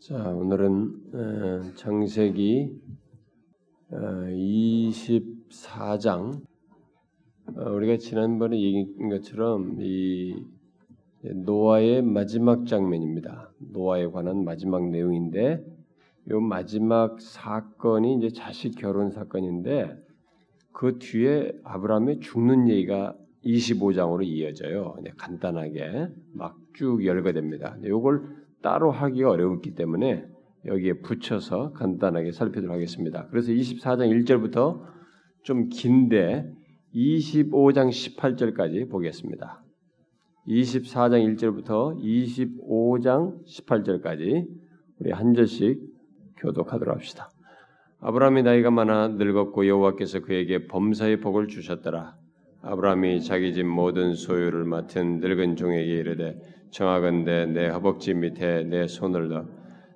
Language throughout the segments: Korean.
자, 오늘은 어, 창세기 24장 어, 우리가 지난번에 얘기한 것처럼 이 노아의 마지막 장면입니다. 노아에 관한 마지막 내용인데 이 마지막 사건이 이제 자식 결혼 사건인데 그 뒤에 아브라함의 죽는 얘기가 25장으로 이어져요. 간단하게 막 쭉 열거됩니다. 이걸 따로 하기가 어렵기 때문에 여기에 붙여서 간단하게 살펴보도록 하겠습니다. 그래서 24장 1절부터 좀 긴데 25장 18절까지 보겠습니다. 24장 1절부터 25장 18절까지 우리 한 절씩 교독하도록 합시다. 아브라함이 나이가 많아 늙었고 여호와께서 그에게 범사의 복을 주셨더라. 아브라함이 자기 집 모든 소유를 맡은 늙은 종에게 이르되 정하건대 내 허벅지 밑에 내 손을 넣어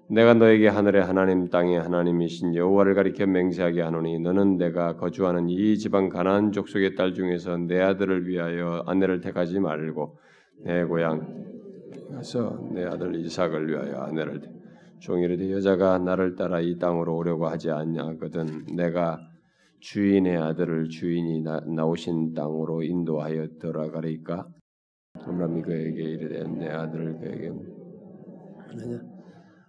내가 너에게 하늘의 하나님 땅의 하나님이신 여호와를 가리켜 맹세하게 하노니 너는 내가 거주하는 이 지방 가나안 족속의 딸 중에서 내 아들을 위하여 아내를 택하지 말고 내 고향 가서 내 아들 이삭을 위하여 아내를 택 종이르되 여자가 나를 따라 이 땅으로 오려고 하지 않냐거든 내가 주인의 아들을 주인이 나, 나오신 땅으로 인도하여 돌아가리까 아브라함이 그에게 이르되 내 아들을 그에게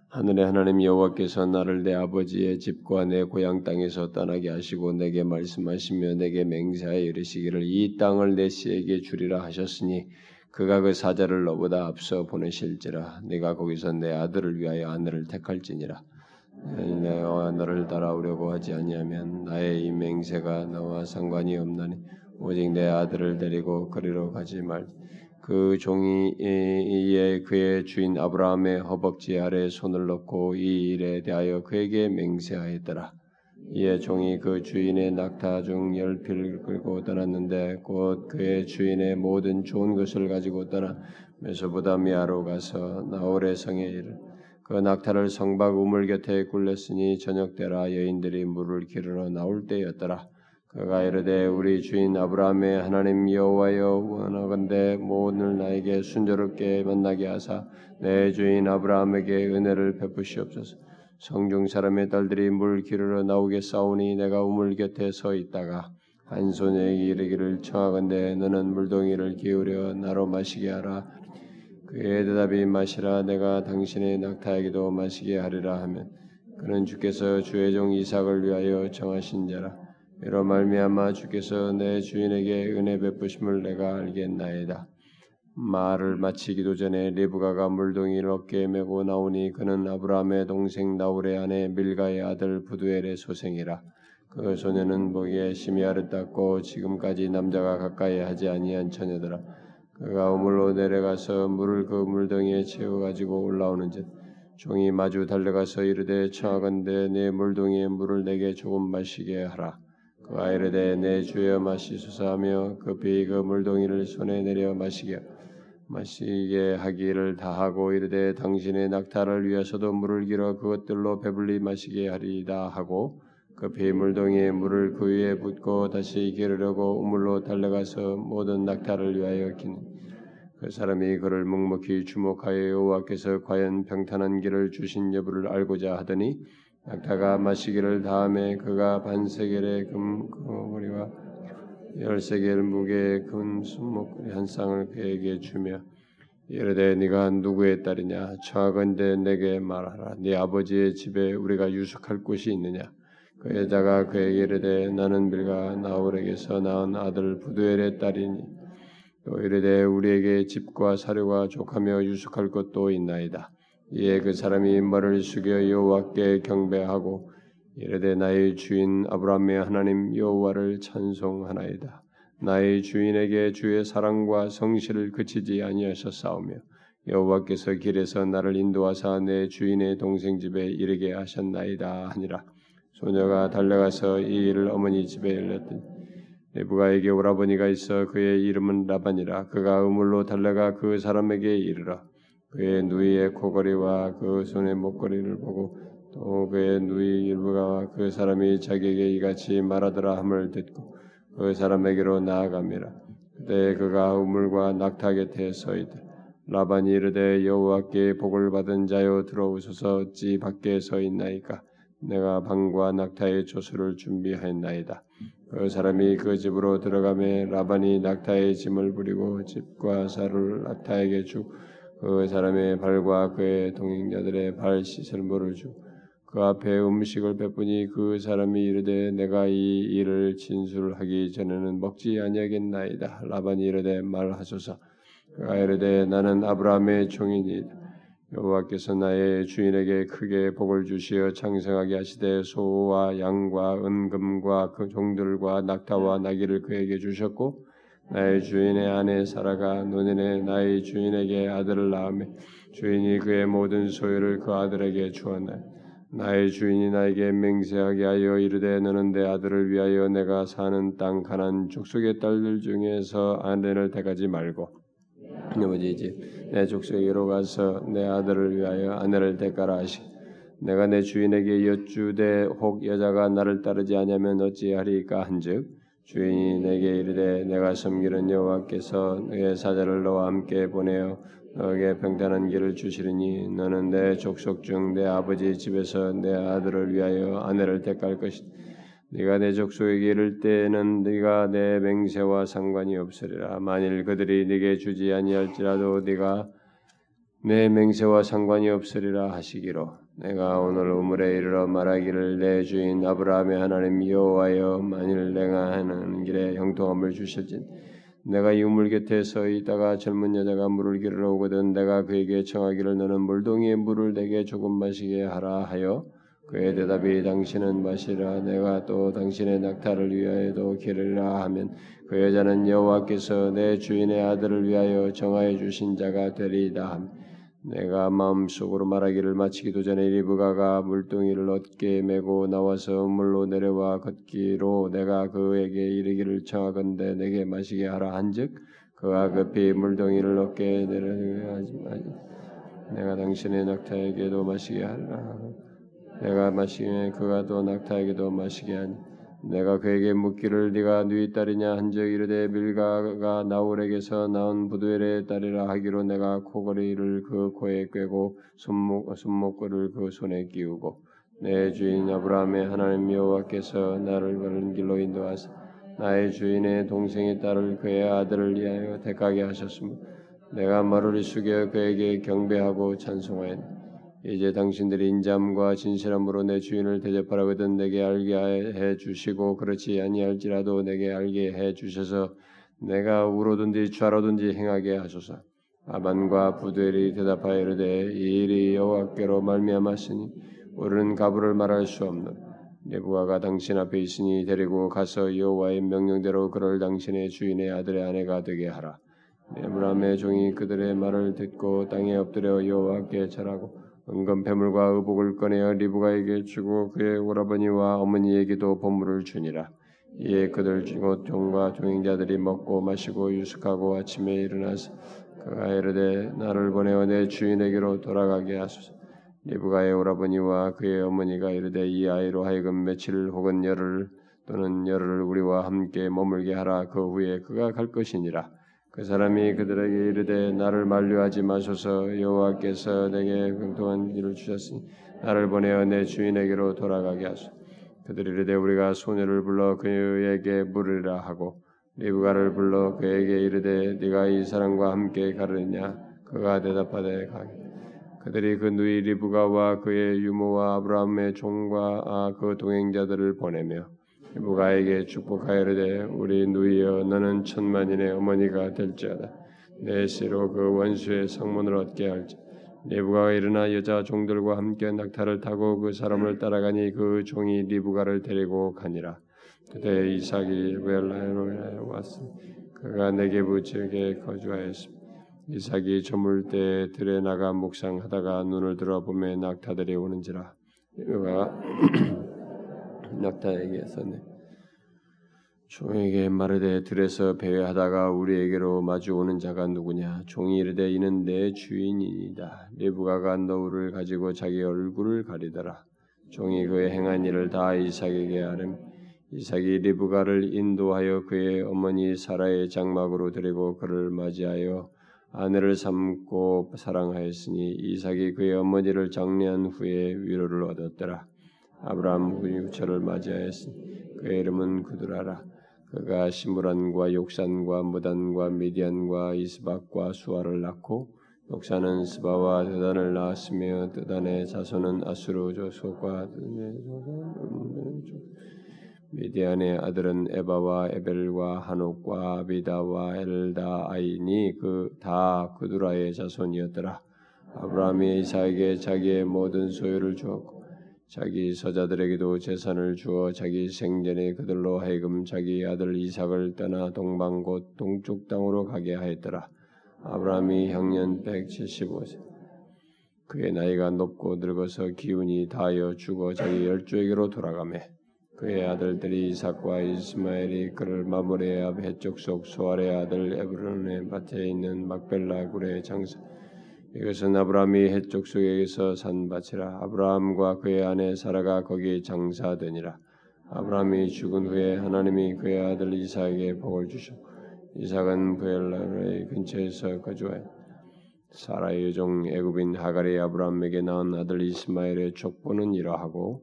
하늘의 하나님 여호와께서 나를 내 아버지의 집과 내 고향 땅에서 떠나게 하시고 내게 말씀하시며 내게 맹세하여 이르시기를 이 땅을 내 씨에게 주리라 하셨으니 그가 그 사자를 너보다 앞서 보내실지라 네가 거기서 내 아들을 위하여 아내를 택할지니라 내가 너를 따라오려고 하지 아니하면 나의 이 맹세가 너와 상관이 없나니 오직 내 아들을 데리고 거리로 가지 말. 그 종이 이에 그의 주인 아브라함의 허벅지 아래 손을 넣고 이 일에 대하여 그에게 맹세하였더라. 이에 종이 그 주인의 낙타 중 열필을 끌고 떠났는데 곧 그의 주인의 모든 좋은 것을 가지고 떠나 메소보다미아로 가서 나홀의 성에 이르 그 낙타를 성박 우물 곁에 굴렸으니 저녁 때라 여인들이 물을 기르러 나올 때였더라. 그가 이르되 우리 주인 아브라함의 하나님 여호와여 원하건대 오늘 나에게 순조롭게 만나게 하사 내 주인 아브라함에게 은혜를 베푸시옵소서. 성중 사람의 딸들이 물 기르러 나오게 싸우니 내가 우물 곁에 서 있다가 한 손에 이르기를 청하건대 너는 물동이를 기울여 나로 마시게 하라. 그의 대답이 마시라 내가 당신의 낙타에게도 마시게 하리라 하면 그는 주께서 주의 종 이삭을 위하여 정하신 자라 이로 말미암아 주께서 내 주인에게 은혜 베푸심을 내가 알겠나이다. 말을 마치기도 전에 리브가가 물동이를 어깨에 메고 나오니 그는 아브라함의 동생 나홀의 아내 밀가의 아들 부두엘의 소생이라. 그 소녀는 보기에 심히 아름답고 지금까지 남자가 가까이 하지 아니한 처녀더라. 그가 우물로 내려가서 물을 그 물덩이에 채워 가지고 올라오는즉 종이 마주 달려가서 이르되 청하건대 내 물동이에 물을 내게 조금 마시게 하라. 그가 이르되 내 주여 마시소서 하며 급히 그 물동이를 손에 내려 마시게. 마시게 하기를 다하고 이르되 당신의 낙타를 위해서도 물을 길어 그것들로 배불리 마시게 하리다 하고 급히 물동이에 물을 그 위에 붓고 다시 기르려고 우물로 달려가서 모든 낙타를 위하여 기는 그 사람이 그를 묵묵히 주목하여 여호와께서 과연 평탄한 길을 주신 여부를 알고자 하더니 낙타가 마시기를 다음에 그가 반세겔의 금거리와 열세겔 무게의 금 순목걸이 한 쌍을 그에게 주며 이르되 네가 누구의 딸이냐? 청하건대 내게 말하라. 네 아버지의 집에 우리가 유숙할 곳이 있느냐? 그 여자가 그에게 이르되 나는 빌가 나홀에게서 낳은 아들 부두엘의 딸이니 또 이르되 우리에게 집과 사료가 족하며 유숙할 것도 있나이다. 이에 그 사람이 머리를 숙여 여호와께 경배하고 이르되 나의 주인 아브라함의 하나님 여호와를 찬송하나이다. 나의 주인에게 주의 사랑과 성실을 그치지 아니하셨사오며 여호와께서 길에서 나를 인도하사 내 주인의 동생 집에 이르게 하셨나이다 하니라. 소녀가 달려가서 이 일을 어머니 집에 일렀더니 레브가에게 오라버니가 있어 그의 이름은 라반이라 그가 우물로 달려가 그 사람에게 이르러 그의 누이의 코걸이와 그 손의 목걸이를 보고 또 그의 누이 일부가 그 사람이 자기에게 이같이 말하더라 함을 듣고 그 사람에게로 나아갑니다. 그때 그가 우물과 낙타 곁에 서 있다. 라반이 이르되 여호와께 복을 받은 자여 들어오소서 어찌 밖에 서 있나이까 내가 방과 낙타의 조수를 준비하였나이다. 그 사람이 그 집으로 들어가매 라반이 낙타의 짐을 부리고 집과 살을 낙타에게 주 그 사람의 발과 그의 동행자들의 발 씻을 물을 주그 앞에 음식을 베푸니 그 사람이 이르되 내가 이 일을 진술하기 전에는 먹지 아니하겠나이다. 라반이 이르되 말하소서. 그가 이르되 나는 아브라함의 종이니이다. 여호와께서 나의 주인에게 크게 복을 주시어 창성하게 하시되 소와 양과 은금과 그 종들과 낙타와 나귀를 그에게 주셨고 나의 주인의 아내 사라가 노년에 나의 주인에게 아들을 낳으며 주인이 그의 모든 소유를 그 아들에게 주었나니 나의 주인이 나에게 맹세하게 하여 이르되 너는 내 아들을 위하여 내가 사는 땅 가난 족속의 딸들 중에서 아내를 대가지 말고 아버지 집내 족속에로 가서 내 아들을 위하여 아내를 대가라 하시. 내가 내 주인에게 여쭈되 혹 여자가 나를 따르지 아니하면 어찌하리까? 한즉 주인이 내게 이르되 내가 섬기는 여호와께서 너의 사자를 너와 함께 보내어 너에게 평탄한 길을 주시리니 너는 내 족속 중 내 아버지 집에서 내 아들을 위하여 아내를 택할 것이다. 네가 내 족속에게 이를 때에는 네가 내 맹세와 상관이 없으리라. 만일 그들이 네게 주지 아니할지라도 네가 내 맹세와 상관이 없으리라 하시기로 내가 오늘 우물에 이르러 말하기를 내 주인 아브라함의 하나님 여호와여 만일 내가 하는 길에 형통함을 주실진 내가 이 우물 곁에 서 있다가 젊은 여자가 물을 기르러 오거든 내가 그에게 청하기를 너는 물동이에 물을 내게 조금 마시게 하라 하여 그의 대답이 당신은 마시라. 내가 또 당신의 낙타를 위하여도 기르라 하면 그 여자는 여호와께서 내 주인의 아들을 위하여 정하여 주신 자가 되리이다 함 내가 마음속으로 말하기를 마치기도 전에 리브가가 물동이를 얻게 메고 나와서 물로 내려와 걷기로 내가 그에게 이르기를 청하건대 내게 마시게 하라. 한즉 그가 급히 물동이를 얻게 내려하지 내가 당신의 낙타에게도 마시게 하라. 내가 마시게 그가 또 낙타에게도 마시게 하니 내가 그에게 묻기를 네가 누이 딸이냐 한적 이르되 밀가가 나홀에게서 나온 부두엘의 딸이라 하기로 내가 코걸이를 그 코에 꿰고 손목 손목걸을 그 손에 끼우고 내 주인 아브라함의 하나님 여호와께서 나를 바른 길로 인도하사 나의 주인의 동생의 딸을 그의 아들을 위하여 택하게 하셨으므로 내가 머리를 숙여 그에게 경배하고 찬송하였다. 이제 당신들이 인자함과 진실함으로 내 주인을 대접하라거든 내게 알게 해 주시고 그렇지 아니할지라도 내게 알게 해 주셔서 내가 우로든지 좌로든지 행하게 하소서. 아반과 부두엘이 대답하여 이르되 이 일이 여호와께로 말미암았으니 우리는 가부를 말할 수 없노. 네부가가 당신 앞에 있으니 데리고 가서 여호와의 명령대로 그를 당신의 주인의 아들의 아내가 되게 하라. 네브람의 종이 그들의 말을 듣고 땅에 엎드려 여호와께 절하고 은금 배물과 의복을 꺼내어 리브가에게 주고 그의 오라버니와 어머니에게도 보물을 주니라. 이에 그들 곧 종과 종행자들이 먹고 마시고 유숙하고 아침에 일어나서 그가 이르되 나를 보내어 내 주인에게로 돌아가게 하소서. 리브가의 오라버니와 그의 어머니가 이르되 이 아이로 하여금 며칠 혹은 열흘 또는 열흘 우리와 함께 머물게 하라. 그 후에 그가 갈 것이니라. 그 사람이 그들에게 이르되 나를 만류하지 마소서. 여호와께서 내게 평통한 길을 주셨으니 나를 보내어 내 주인에게로 돌아가게 하소서. 그들이 이르되 우리가 소녀를 불러 그에게 물으라 하고 리브가를 불러 그에게 이르되 네가 이 사람과 함께 가르냐? 그가 대답하되 가게. 그들이 그 누이 리브가와 그의 유모와 아브라함의 종과 그 동행자들을 보내며 부가에게 축복하여르되 우리 누이여 너는 천만인의 어머니가 될지어다. 내 씨로 그 원수의 성문을 얻게 할지. 리브가가 일어나 여자 종들과 함께 낙타를 타고 그 사람을 따라가니 그 종이 리브가를 데리고 가니라. 그때 이삭이 벨라에 왔으니 그가 내게 부 지역에 거주하였습니다. 이삭이 저물 때 들에 나가 묵상하다가 눈을 들어보며 낙타들이 오는지라. 리브가 낙타에게서 네 종에게 말하되 들에서 배회하다가 우리에게로 마주오는 자가 누구냐? 종이 이르되 이는 내 주인이니이다. 리브가가 너울을 가지고 자기 얼굴을 가리더라. 종이 그의 행한 일을 다 이삭에게 아름. 이삭이 리브가를 인도하여 그의 어머니 사라의 장막으로 데리고 그를 맞이하여 아내를 삼고 사랑하였으니 이삭이 그의 어머니를 장례한 후에 위로를 얻었더라. 아브라함 후유처를 맞이하였으니 그의 이름은 구두라라. 그가 시므란과 욕산과 무단과 미디안과 이스박과 수아를 낳고 욕산은 스바와 드단을 낳았으며 드단의 자손은 아수르 조소과 미디안의 아들은 에바와 에벨과 한옥과 아비다와 엘다 아이니 그 다 그두라의 자손이었더라. 아브라함이 이삭에게 자기의 모든 소유를 주었고 자기 서자들에게도 재산을 주어 자기 생전에 그들로 하여금 자기 아들 이삭을 떠나 동방 곧 동쪽 땅으로 가게 하였더라. 아브라함이 형년 175세. 그의 나이가 높고 늙어서 기운이 다하여 죽어 자기 열조에게로 돌아가매 그의 아들들이 이삭과 이스마엘이 그를 마므레 앞 해쪽 속 소알의 아들 에브론의 밭에 있는 막벨라 굴의 장사 이것은 아브라함이 해쪽 속에서 산 밭이라 아브라함과 그의 아내 사라가 거기 장사되니라. 아브라함이 죽은 후에 하나님이 그의 아들 이삭에게 복을 주셨고 이삭은 부엘라의 근처에서 거주하여 사라의 여종 애굽인 하갈이 아브라함에게 낳은 아들 이스마엘의 족보는 이러하고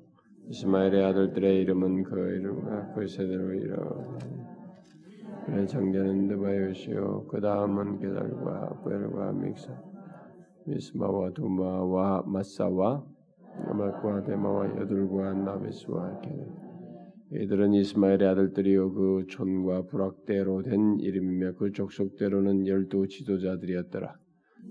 이스마엘의 아들들의 이름은 그 이름과 그 세대로 이러 그의 장자는 느바요시요 그 다음은 게달과 부엘과 믹사 미스마와 두마와 마사와 아막과 데마와 여둘과 나베스와 게네 이들은 이스마엘의 아들들이요 그 촌과 부락대로 된 이름이며 그 족속대로는 열두 지도자들이었더라.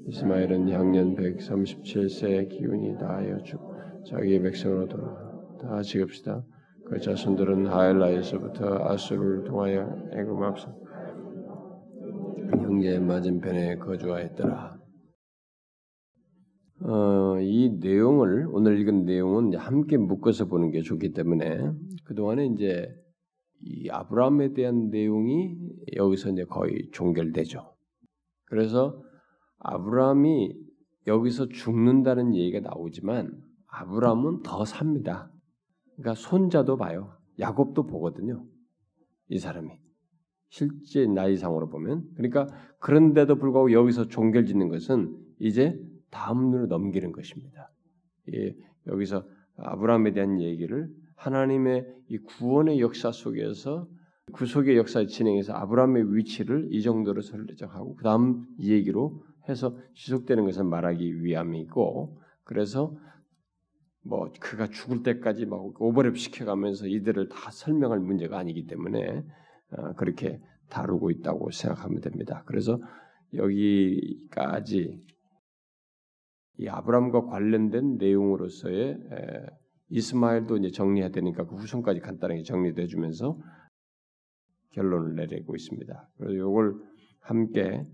이스마엘은 향년 137세의 기운이 다하여 죽 자기의 백성으로 돌아 다 갑시다. 그 자손들은 하엘라에서부터 아수르를 통하여 애굽 앞서 형제 맞은편에 거주하였더라. 어, 이 내용을 오늘 읽은 내용은 함께 묶어서 보는 게 좋기 때문에 그 동안에 이제 이 아브라함에 대한 내용이 여기서 이제 거의 종결되죠. 그래서 아브라함이 여기서 죽는다는 얘기가 나오지만 아브라함은 더 삽니다. 그러니까 손자도 봐요. 야곱도 보거든요. 이 사람이 실제 나이상으로 보면 그러니까 그런데도 불구하고 여기서 종결짓는 것은 이제 다음으로 넘기는 것입니다. 예, 여기서 아브라함에 대한 얘기를 하나님의 이 구원의 역사 속에서 구속의 역사를 진행해서 아브라함의 위치를 이 정도로 설정하고 그 다음 이 얘기로 해서 지속되는 것을 말하기 위함이고 그래서 뭐 그가 죽을 때까지 막 오버랩 시켜가면서 이들을 다 설명할 문제가 아니기 때문에 그렇게 다루고 있다고 생각하면 됩니다. 그래서 여기까지 이 아브람과 관련된 내용으로서의 이스마엘도 이제 정리해야 되니까 그 후손까지 간단하게 정리해 주면서 결론을 내리고 있습니다. 그래서 이걸 함께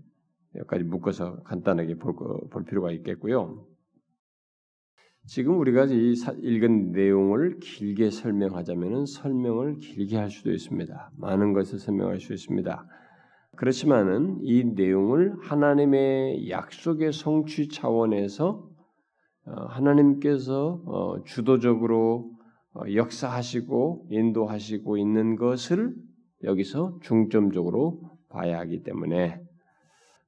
여기까지 묶어서 간단하게 볼, 볼 필요가 있겠고요. 지금 우리가 이 읽은 내용을 길게 설명하자면 설명을 길게 할 수도 있습니다. 많은 것을 설명할 수 있습니다. 그렇지만은 이 내용을 하나님의 약속의 성취 차원에서 어, 하나님께서 어, 주도적으로 어, 역사하시고 인도하시고 있는 것을 여기서 중점적으로 봐야 하기 때문에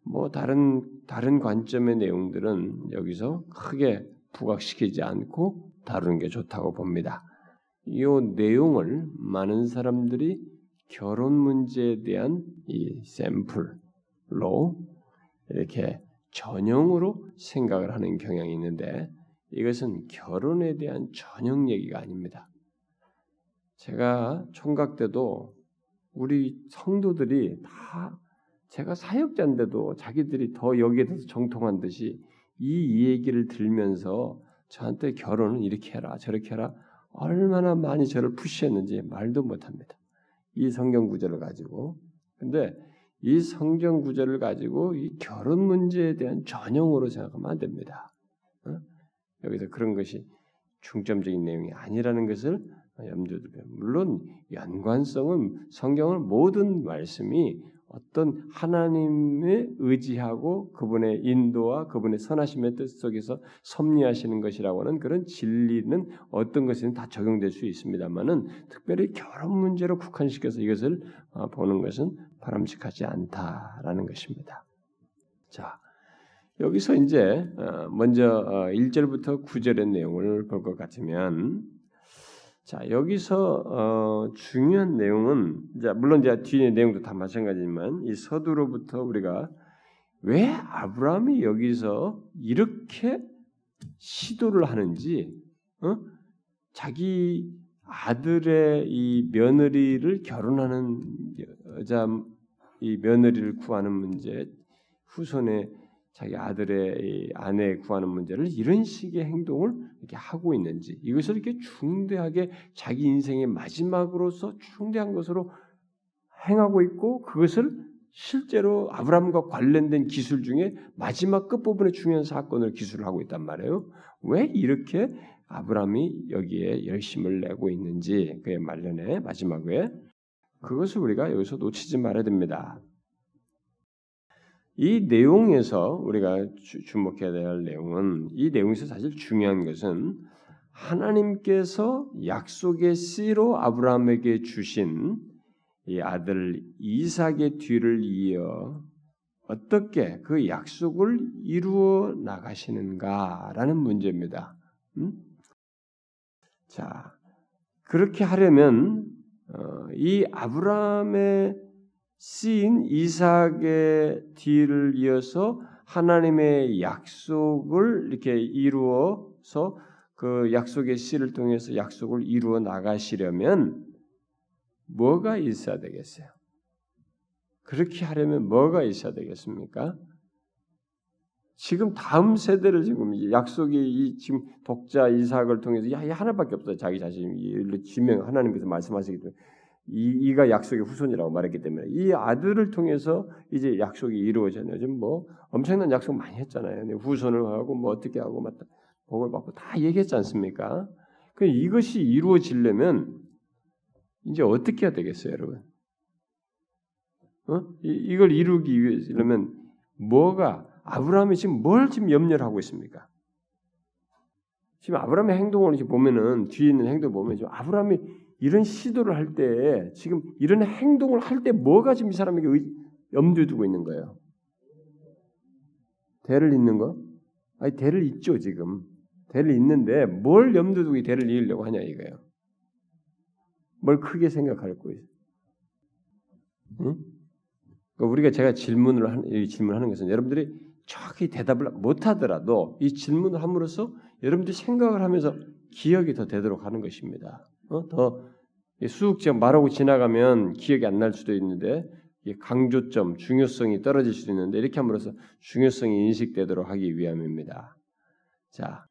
뭐 다른 다른 관점의 내용들은 여기서 크게 부각시키지 않고 다루는 게 좋다고 봅니다. 이 내용을 많은 사람들이 결혼 문제에 대한 이 샘플로 이렇게 전형으로 생각을 하는 경향이 있는데 이것은 결혼에 대한 전형 얘기가 아닙니다. 제가 총각 때도 우리 성도들이 다 제가 사역자인데도 자기들이 더 여기에 대해서 정통한 듯이 이 얘기를 들면서 저한테 결혼은 이렇게 해라 저렇게 해라 얼마나 많이 저를 푸시했는지 말도 못합니다. 이 성경 구절을 가지고 근데 이 성경 구절을 가지고 이 결혼 문제에 대한 전형으로 생각하면 안 됩니다. 어? 여기서 그런 것이 중점적인 내용이 아니라는 것을 염두에 두면 물론 연관성은 성경을 모든 말씀이 어떤 하나님의 의지하고 그분의 인도와 그분의 선하심의 뜻 속에서 섭리하시는 것이라고는 그런 진리는 어떤 것이든 다 적용될 수 있습니다만은 특별히 결혼 문제로 국한시켜서 이것을 어, 보는 것은 바람직하지 않다라는 것입니다. 자, 여기서 이제 어, 먼저 1절부터 9절의 내용을 볼 것 같으면 자 여기서 어, 중요한 내용은 이제 물론 이제 뒤에 내용도 다 마찬가지지만 이 서두로부터 우리가 왜 아브라함이 여기서 이렇게 시도를 하는지 어? 자기 아들의 이 며느리를 결혼하는 여자 이 며느리를 구하는 문제 후손에 자기 아들의 아내 구하는 문제를 이런 식의 행동을 이렇게 하고 있는지 이것을 이렇게 중대하게 자기 인생의 마지막으로서 중대한 것으로 행하고 있고 그것을 실제로 아브라함과 관련된 기술 중에 마지막 끝부분의 중요한 사건을 기술을 하고 있단 말이에요. 왜 이렇게 아브라함이 여기에 열심을 내고 있는지 그의 말년에 마지막에 그것을 우리가 여기서 놓치지 말아야 됩니다. 이 내용에서 우리가 주, 목해야 될 내용은 이 내용에서 사실 중요한 것은 하나님께서 약속의 씨로 아브라함에게 주신 이 아들 이삭의 뒤를 이어 어떻게 그 약속을 이루어 나가시는가라는 문제입니다. 음? 자, 그렇게 하려면 어, 이 아브라함의 씨인 이삭의 뒤를 이어서 하나님의 약속을 이렇게 이루어서 그 약속의 씨를 통해서 약속을 이루어 나가시려면 뭐가 있어야 되겠어요? 그렇게 하려면 뭐가 있어야 되겠습니까? 지금 다음 세대를 지금 약속이 이 지금 독자 이삭을 통해서 야, 이 하나밖에 없어요. 자기 자신이 지명 하나님께서 말씀하시기 때문에 이, 이가 약속의 후손이라고 말했기 때문에 이 아들을 통해서 이제 약속이 이루어졌네요. 지금 뭐 엄청난 약속 많이 했잖아요. 후손을 하고 뭐 어떻게 하고 막 복을 받고 다 얘기했지 않습니까? 그 이것이 이루어지려면 이제 어떻게 해야 되겠어요, 여러분? 어? 이, 이걸 이루기 위해서면 뭐가 아브라함이 지금 뭘 지금 염려를 하고 있습니까? 지금 아브라함의 행동을 이렇게 보면은 뒤에 있는 행동 보면 지금 아브라함이 이런 시도를 할 때 지금 이런 행동을 할 때 뭐가 지금 이 사람에게 의, 염두에 두고 있는 거예요? 대를 잇는 거? 아니 대를 잇죠 지금 대를 잇는데 뭘 염두에 두고 대를 이으려고 하냐 이거예요. 뭘 크게 생각할 거예요. 응? 그러니까 우리가 제가 질문을 하는, 질문하는 것은 여러분들이 정확히 대답을 못하더라도 이 질문을 함으로써 여러분들이 생각을 하면서 기억이 더 되도록 하는 것입니다. 어? 더쑥 말하고 지나가면 기억이 안 날 수도 있는데 강조점, 중요성이 떨어질 수도 있는데 이렇게 함으로써 중요성이 인식되도록 하기 위함입니다. 자,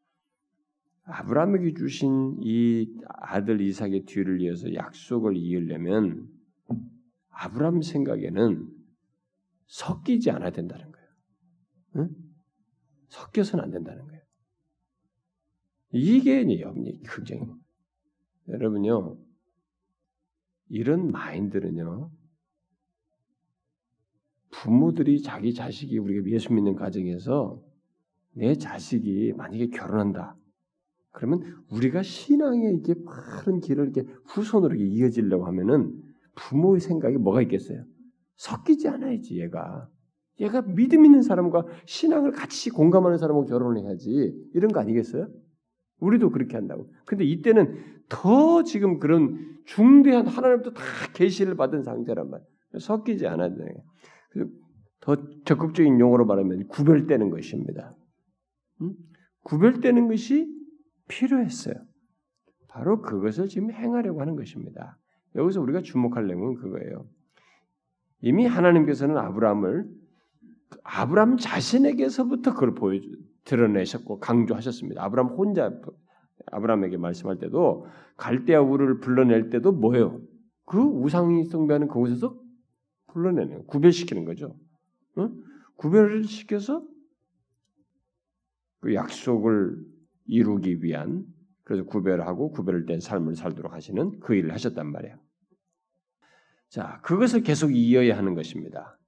아브라함에게 주신 이 아들 이삭의 뒤를 이어서 약속을 이으려면 아브라함 생각에는 섞이지 않아야 된다는 거예요. 응? 섞여서는 안 된다는 거예요. 이게 영리 굉장히 여러분요 이런 마인드는요 부모들이 자기 자식이 우리가 예수 믿는 가정에서 내 자식이 만약에 결혼한다 그러면 우리가 신앙의 이게 빠른 길을 이렇게 후손으로 이어지려고 하면은 부모의 생각이 뭐가 있겠어요? 섞이지 않아야지 얘가. 얘가 믿음 있는 사람과 신앙을 같이 공감하는 사람하고 결혼을 해야지. 이런 거 아니겠어요? 우리도 그렇게 한다고. 근데 이때는 더 지금 그런 중대한 하나님부터 다 계시를 받은 상태란 말이에요. 섞이지 않아야 돼. 더 적극적인 용어로 말하면 구별되는 것입니다. 음? 구별되는 것이 필요했어요. 바로 그것을 지금 행하려고 하는 것입니다. 여기서 우리가 주목할 내용은 그거예요. 이미 하나님께서는 아브라함을 아브라함 자신에게서부터 그걸 보여 드러내셨고 강조하셨습니다. 아브라함 혼자 아브라함에게 말씀할 때도 갈대아 우를 불러낼 때도 뭐예요? 그 우상 숭배하는 그곳에서 불러내는 구별시키는 거죠. 어? 구별을 시켜서 그 약속을 이루기 위한 그래서 구별하고 구별된 삶을 살도록 하시는 그 일을 하셨단 말이에요. 자, 그것을 계속 이어야 하는 것입니다.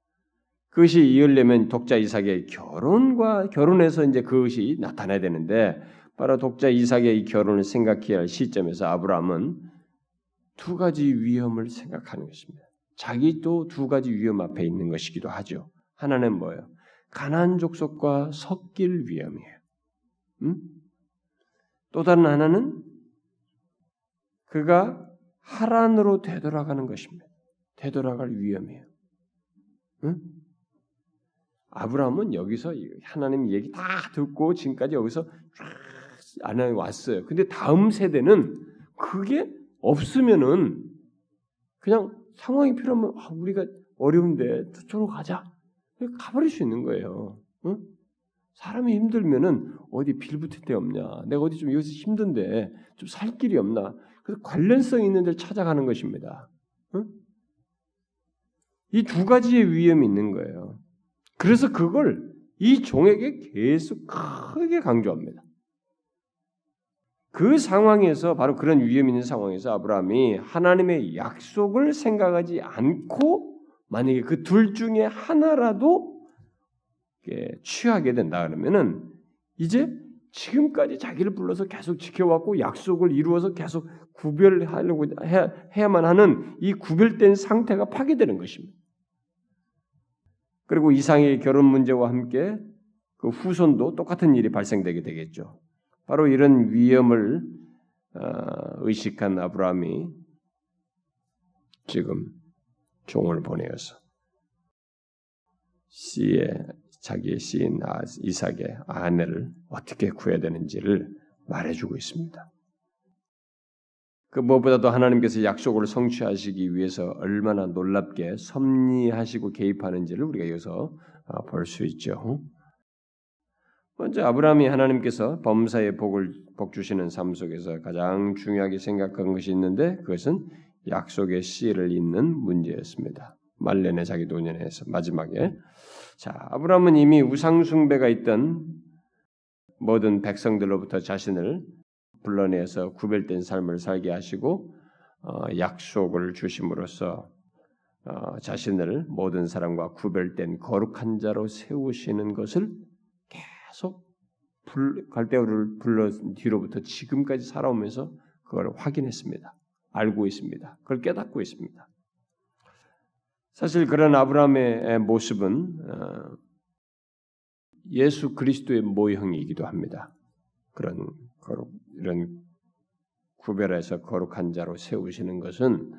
그것이 이으려면 독자 이삭의 결혼과 결혼해서 이제 그것이 나타나야 되는데 바로 독자 이삭의 이 결혼을 생각해야 할 시점에서 아브라함은 두 가지 위험을 생각하는 것입니다. 자기 또 두 가지 위험 앞에 있는 것이기도 하죠. 하나는 뭐예요? 가나안 족속과 섞일 위험이에요. 음? 또 다른 하나는 그가 하란으로 되돌아가는 것입니다. 되돌아갈 위험이에요. 응? 아브라함은 여기서 하나님 얘기 다 듣고 지금까지 여기서 쫙 안에 왔어요. 근데 다음 세대는 그게 없으면은 그냥 상황이 필요하면 아, 우리가 어려운데 저쪽으로 가자. 가버릴 수 있는 거예요. 응? 사람이 힘들면은 어디 빌붙을 데 없냐? 내가 어디 좀 여기서 힘든데 좀 살 길이 없나? 그래서 관련성 있는 데를 찾아가는 것입니다. 응? 이두 가지의 위험이 있는 거예요. 그래서 그걸 이 종에게 계속 크게 강조합니다. 그 상황에서 바로 그런 위험 있는 상황에서 아브라함이 하나님의 약속을 생각하지 않고 만약에 그 둘 중에 하나라도 취하게 된다 그러면은 이제 지금까지 자기를 불러서 계속 지켜왔고 약속을 이루어서 계속 구별하려고 해야만 하는 이 구별된 상태가 파괴되는 것입니다. 그리고 이상의 결혼 문제와 함께 그 후손도 똑같은 일이 발생되게 되겠죠. 바로 이런 위험을 어, 의식한 아브라함이 지금 종을 보내어서 씨의 자기의 씨인 아, 이삭의 아내를 어떻게 구해야 되는지를 말해주고 있습니다. 그 무엇보다도 하나님께서 약속을 성취하시기 위해서 얼마나 놀랍게 섭리하시고 개입하는지를 우리가 여기서 아, 볼수 있죠. 먼저 아브라함이 하나님께서 범사의 복을 복 주시는 삶 속에서 가장 중요하게 생각한 것이 있는데 그것은 약속의 씨를 잇는 문제였습니다. 말년에 자기 노년에서 마지막에 자 아브라함은 이미 우상 숭배가 있던 모든 백성들로부터 자신을 불러내서 구별된 삶을 살게 하시고 어, 약속을 주심으로써 어, 자신을 모든 사람과 구별된 거룩한 자로 세우시는 것을 계속 불, 갈대우를 불러 뒤로부터 지금까지 살아오면서 그걸 확인했습니다. 알고 있습니다. 그걸 깨닫고 있습니다. 사실 그런 아브라함의 모습은 어, 예수 그리스도의 모형이기도 합니다. 그런 이런 구별해서 거룩한 자로 세우시는 것은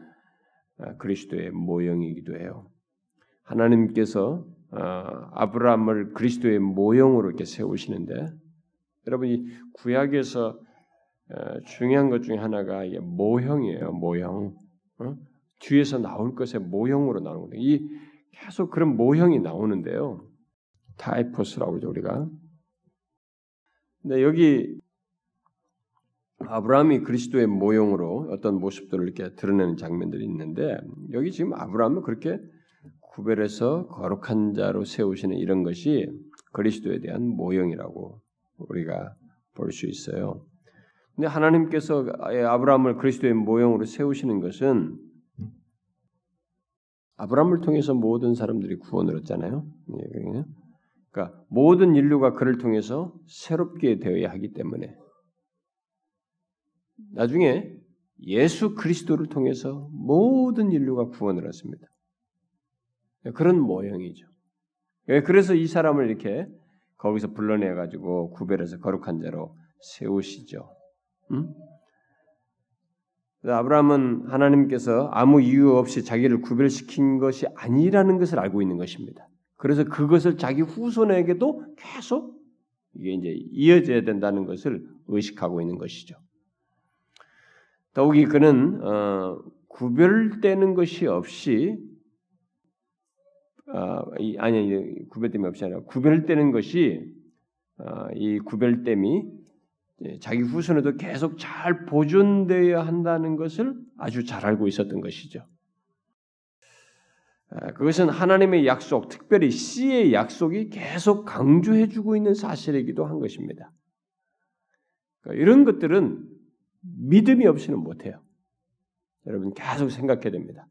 어, 그리스도의 모형이기도 해요. 하나님께서 어, 아브라함을 그리스도의 모형으로 이렇게 세우시는데 여러분 이 구약에서 어, 중요한 것 중에 하나가 모형이에요. 모형. 뒤에서 나올 것의 모형으로 나오는 거예요. 이 계속 그런 모형이 나오는데요. 타이포스라고 하죠 우리가. 근데 여기 아브라함이 그리스도의 모형으로 어떤 모습들을 이렇게 드러내는 장면들이 있는데 여기 지금 아브라함은 그렇게 구별해서 거룩한 자로 세우시는 이런 것이 그리스도에 대한 모형이라고 우리가 볼 수 있어요. 근데 하나님께서 아브라함을 그리스도의 모형으로 세우시는 것은 아브라함을 통해서 모든 사람들이 구원을 얻잖아요. 예, 그러니까 모든 인류가 그를 통해서 새롭게 되어야 하기 때문에 나중에 예수 그리스도를 통해서 모든 인류가 구원을 얻습니다. 그런 모형이죠. 그래서 이 사람을 이렇게 거기서 불러내 가지고 구별해서 거룩한 자로 세우시죠. 음? 아브라함은 하나님께서 아무 이유 없이 자기를 구별시킨 것이 아니라는 것을 알고 있는 것입니다. 그래서 그것을 자기 후손에게도 계속 이게 이제 이어져야 된다는 것을 의식하고 있는 것이죠. 더욱이 그는 어, 구별되는 것이 없이 어, 이, 아니 구별됨이 없이 아니라 구별되는 것이 어, 이 구별됨이 자기 후손에도 계속 잘 보존되어야 한다는 것을 아주 잘 알고 있었던 것이죠. 아, 그것은 하나님의 약속, 특별히 씨의 약속이 계속 강조해주고 있는 사실이기도 한 것입니다. 그러니까 이런 것들은 믿음이 없이는 못해요. 여러분 계속 생각해야 됩니다.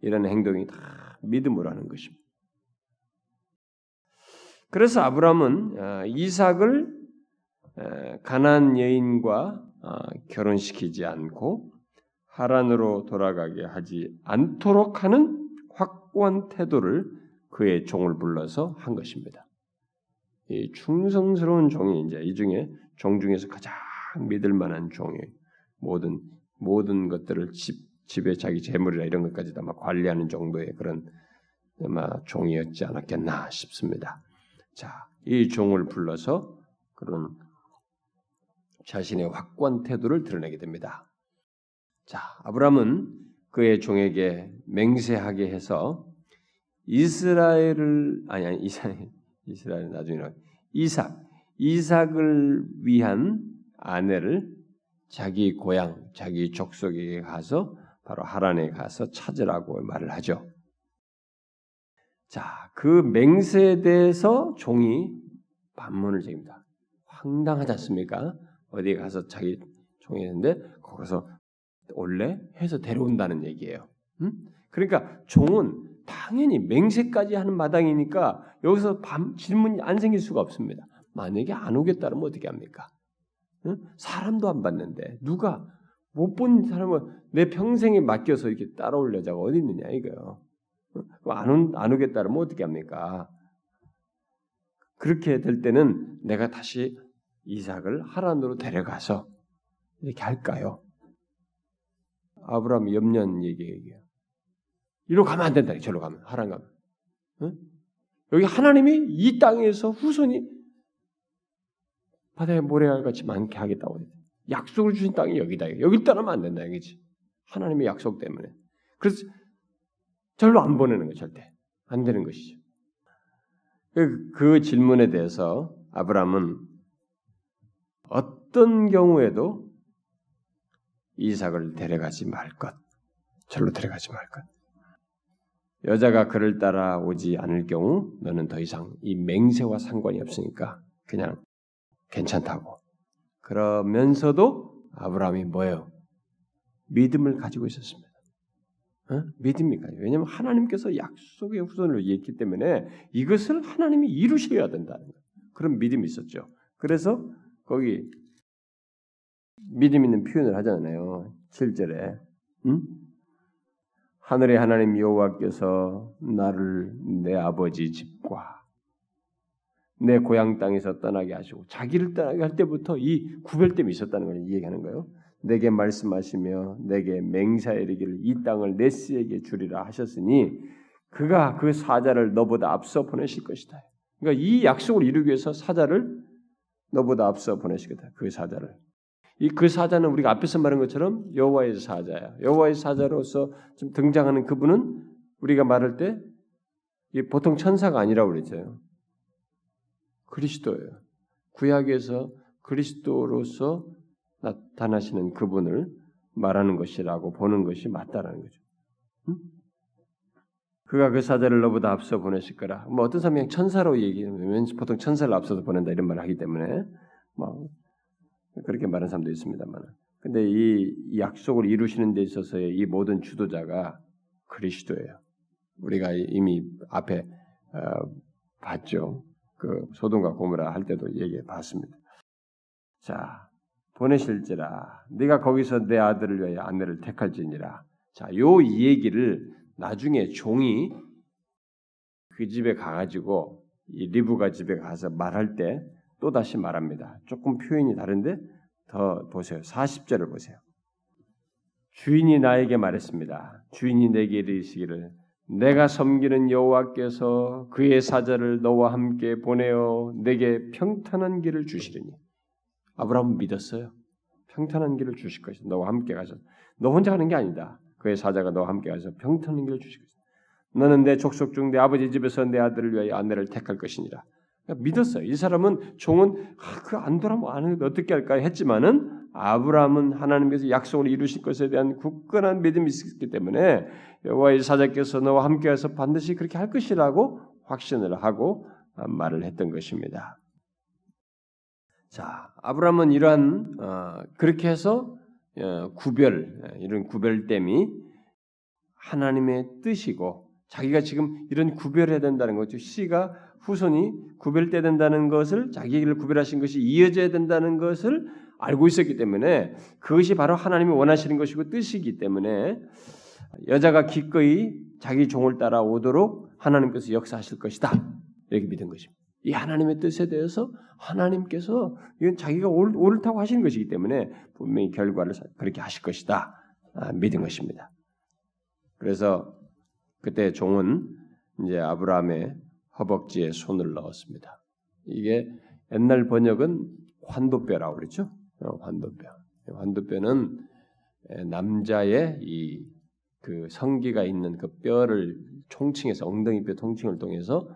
이런 행동이 다 믿음으로 하는 것입니다. 그래서 아브라함은 어, 이삭을 가난 여인과 어, 결혼시키지 않고 하란으로 돌아가게 하지 않도록 하는 확고한 태도를 그의 종을 불러서 한 것입니다. 이 충성스러운 종이 이제 이 중에 종 중에서 가장 믿을 만한 종이 모든 모든 것들을 집 집에 자기 재물이나 이런 것까지 다 막 관리하는 정도의 그런 아마 종이었지 않았겠나 싶습니다. 자, 이 종을 불러서 그런 자신의 확고한 태도를 드러내게 됩니다. 자, 아브라함은 그의 종에게 맹세하게 해서 이스라엘을 아니 아니 이스라엘 이스라엘 나중에 이삭 이삭을 위한 아내를 자기 고향 자기 족속에게 가서 바로 하란에 가서 찾으라고 말을 하죠. 자, 그 맹세에 대해서 종이 반문을 제깁니다. 황당하지 않습니까? 어디에 가서 자기 종이 했는데 거기서 원래 해서 데려온다는 얘기예요. 음? 그러니까 종은 당연히 맹세까지 하는 마당이니까 여기서 밤, 질문이 안 생길 수가 없습니다. 만약에 안 오겠다면 어떻게 합니까? 응? 사람도 안 봤는데 누가 못 본 사람을 내 평생에 맡겨서 이렇게 따라올 여자가 어디 있느냐 이거요. 안, 안 오겠다면 어떻게 합니까? 그렇게 될 때는 내가 다시 이삭을 하란으로 데려가서 이렇게 할까요? 아브라함 염년 얘기예요. 이리로 가면 안 된다. 저로 가면 하란 가면. 응? 여기 하나님이 이 땅에서 후손이 바다에 모래알 같이 많게 하겠다고 했 약속을 주신 땅이 여기다. 여기 떠나면 안 된다. 여기지. 하나님의 약속 때문에. 그래서 절로 안 보내는 거 절대 안 되는 것이죠. 그, 그 질문에 대해서 아브라함은 어떤 경우에도 이삭을 데려가지 말 것, 절로 데려가지 말 것. 여자가 그를 따라 오지 않을 경우 너는 더 이상 이 맹세와 상관이 없으니까 그냥 괜찮다고. 그러면서도 아브라함이 뭐예요? 믿음을 가지고 있었습니다. 어? 믿음이까 왜냐하면 하나님께서 약속의 후손을 얘기했기 때문에 이것을 하나님이 이루셔야 된다는 그런 믿음이 있었죠. 그래서 거기 믿음 있는 표현을 하잖아요. 7절에 응? 하늘의 하나님 여호와께서 나를 내 아버지 집과 내 고향 땅에서 떠나게 하시고 자기를 떠나게 할 때부터 이 구별됨이 있었다는 걸 얘기하는 거예요. 내게 말씀하시며 내게 맹사에 이르기를 이 땅을 네스에게 주리라 하셨으니 그가 그 사자를 너보다 앞서 보내실 것이다. 그러니까 이 약속을 이루기 위해서 사자를 너보다 앞서 보내실 거다. 그 사자를. 이 그 사자는 우리가 앞에서 말한 것처럼 여호와의 사자야. 여호와의 사자로서 좀 등장하는 그분은 우리가 말할 때 보통 천사가 아니라고 그랬죠. 그리스도예요. 구약에서 그리스도로서 나타나시는 그분을 말하는 것이라고 보는 것이 맞다라는 거죠. 응? 그가 그 사자를 너보다 앞서 보내실 거라. 뭐 어떤 사람이 천사로 얘기하면 보통 천사를 앞서서 보낸다 이런 말을 하기 때문에 뭐 그렇게 말하는 사람도 있습니다만. 근데 이 약속을 이루시는 데 있어서의 이 모든 주도자가 그리스도예요. 우리가 이미 앞에 어, 봤죠. 그 소돔과 고모라 할 때도 얘기해 봤습니다. 자, 보내실지라 네가 거기서 내 아들을 위하여 아내를 택할지니라. 자, 요 얘기를 나중에 종이 그 집에 가가지고 이 리브가 집에 가서 말할 때 또 다시 말합니다. 조금 표현이 다른데 더 보세요. 40절을 보세요. 주인이 나에게 말했습니다. 주인이 내게 이르시기를 내가 섬기는 여호와께서 그의 사자를 너와 함께 보내어 내게 평탄한 길을 주시리니 아브라함은 믿었어요. 평탄한 길을 주실 것이다. 너와 함께 가서 너 혼자 가는 게 아니다. 그의 사자가 너와 함께 가서 평탄한 길을 주실 것이다. 너는 내 족속 중 내 아버지 집에서 내 아들을 위하여 아내를 택할 것이니라. 그러니까 믿었어요. 이 사람은 종은 아, 그안 돌아면 안 어떻게 할까 했지만은 아브라함은 하나님께서 약속을 이루실 것에 대한 굳건한 믿음이 있었기 때문에 여호와의 사자께서 너와 함께해서 반드시 그렇게 할 것이라고 확신을 하고 말을 했던 것입니다. 자, 아브라함은 이러한 어, 그렇게 해서 어, 구별 이런 구별됨이 하나님의 뜻이고 자기가 지금 이런 구별해야 된다는 거죠. 씨가 후손이 구별돼야 된다는 것을 자기를 구별하신 것이 이어져야 된다는 것을 알고 있었기 때문에 그것이 바로 하나님이 원하시는 것이고 뜻이기 때문에 여자가 기꺼이 자기 종을 따라 오도록 하나님께서 역사하실 것이다. 이렇게 믿은 것입니다. 이 하나님의 뜻에 대해서 하나님께서 이건 자기가 옳, 옳다고 하시는 것이기 때문에 분명히 결과를 그렇게 하실 것이다 아, 믿은 것입니다. 그래서 그때 종은 이제 아브라함의 허벅지에 손을 넣었습니다. 이게 옛날 번역은 환도뼈라고 그랬죠. 어, 환도뼈. 환도뼈는 남자의 이 그 성기가 있는 그 뼈를 총칭해서 엉덩이뼈 통칭을 통해서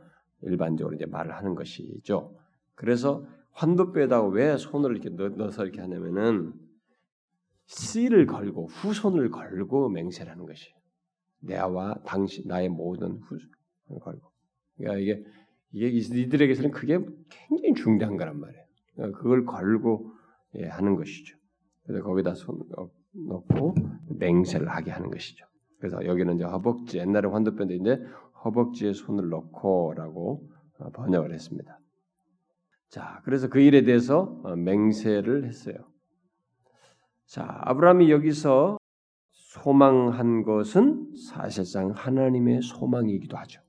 일반적으로 이제 말을 하는 것이죠. 그래서 환도뼈에다가 왜 손을 이렇게 넣어서 이렇게 하냐면은 씨를 걸고 후손을 걸고 맹세를 하는 것이에요. 내와 당신 나의 모든 후손을 걸고. 그러니까 이게 이게 이들에게서는 그게 굉장히 중대한 거란 말이에요. 그러니까 그걸 걸고 예, 하는 것이죠. 그래서 거기다 손 넣고 맹세를 하게 하는 것이죠. 그래서 여기는 이제 허벅지 옛날에 환도뼈인데 허벅지에 손을 넣고라고 어, 번역을 했습니다. 자, 그래서 그 일에 대해서 어, 맹세를 했어요. 자, 아브라함이 여기서 소망한 것은 사실상 하나님의 소망이기도 하죠.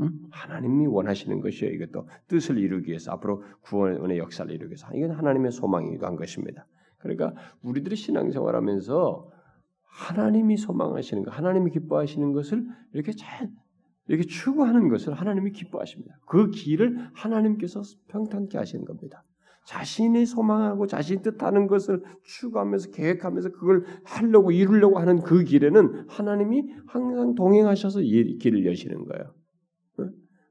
응? 하나님이 원하시는 것이에요. 이것도 뜻을 이루기 위해서 앞으로 구원의 역사를 이루기 위해서 이건 하나님의 소망이기도 한 것입니다. 그러니까 우리들이 신앙생활하면서 하나님이 소망하시는 것, 하나님이 기뻐하시는 것을 이렇게 잘 이렇게 추구하는 것을 하나님이 기뻐하십니다. 그 길을 하나님께서 평탄케 하시는 겁니다. 자신이 소망하고 자신 뜻하는 것을 추구하면서 계획하면서 그걸 하려고 이루려고 하는 그 길에는 하나님이 항상 동행하셔서 길을 여시는 거예요.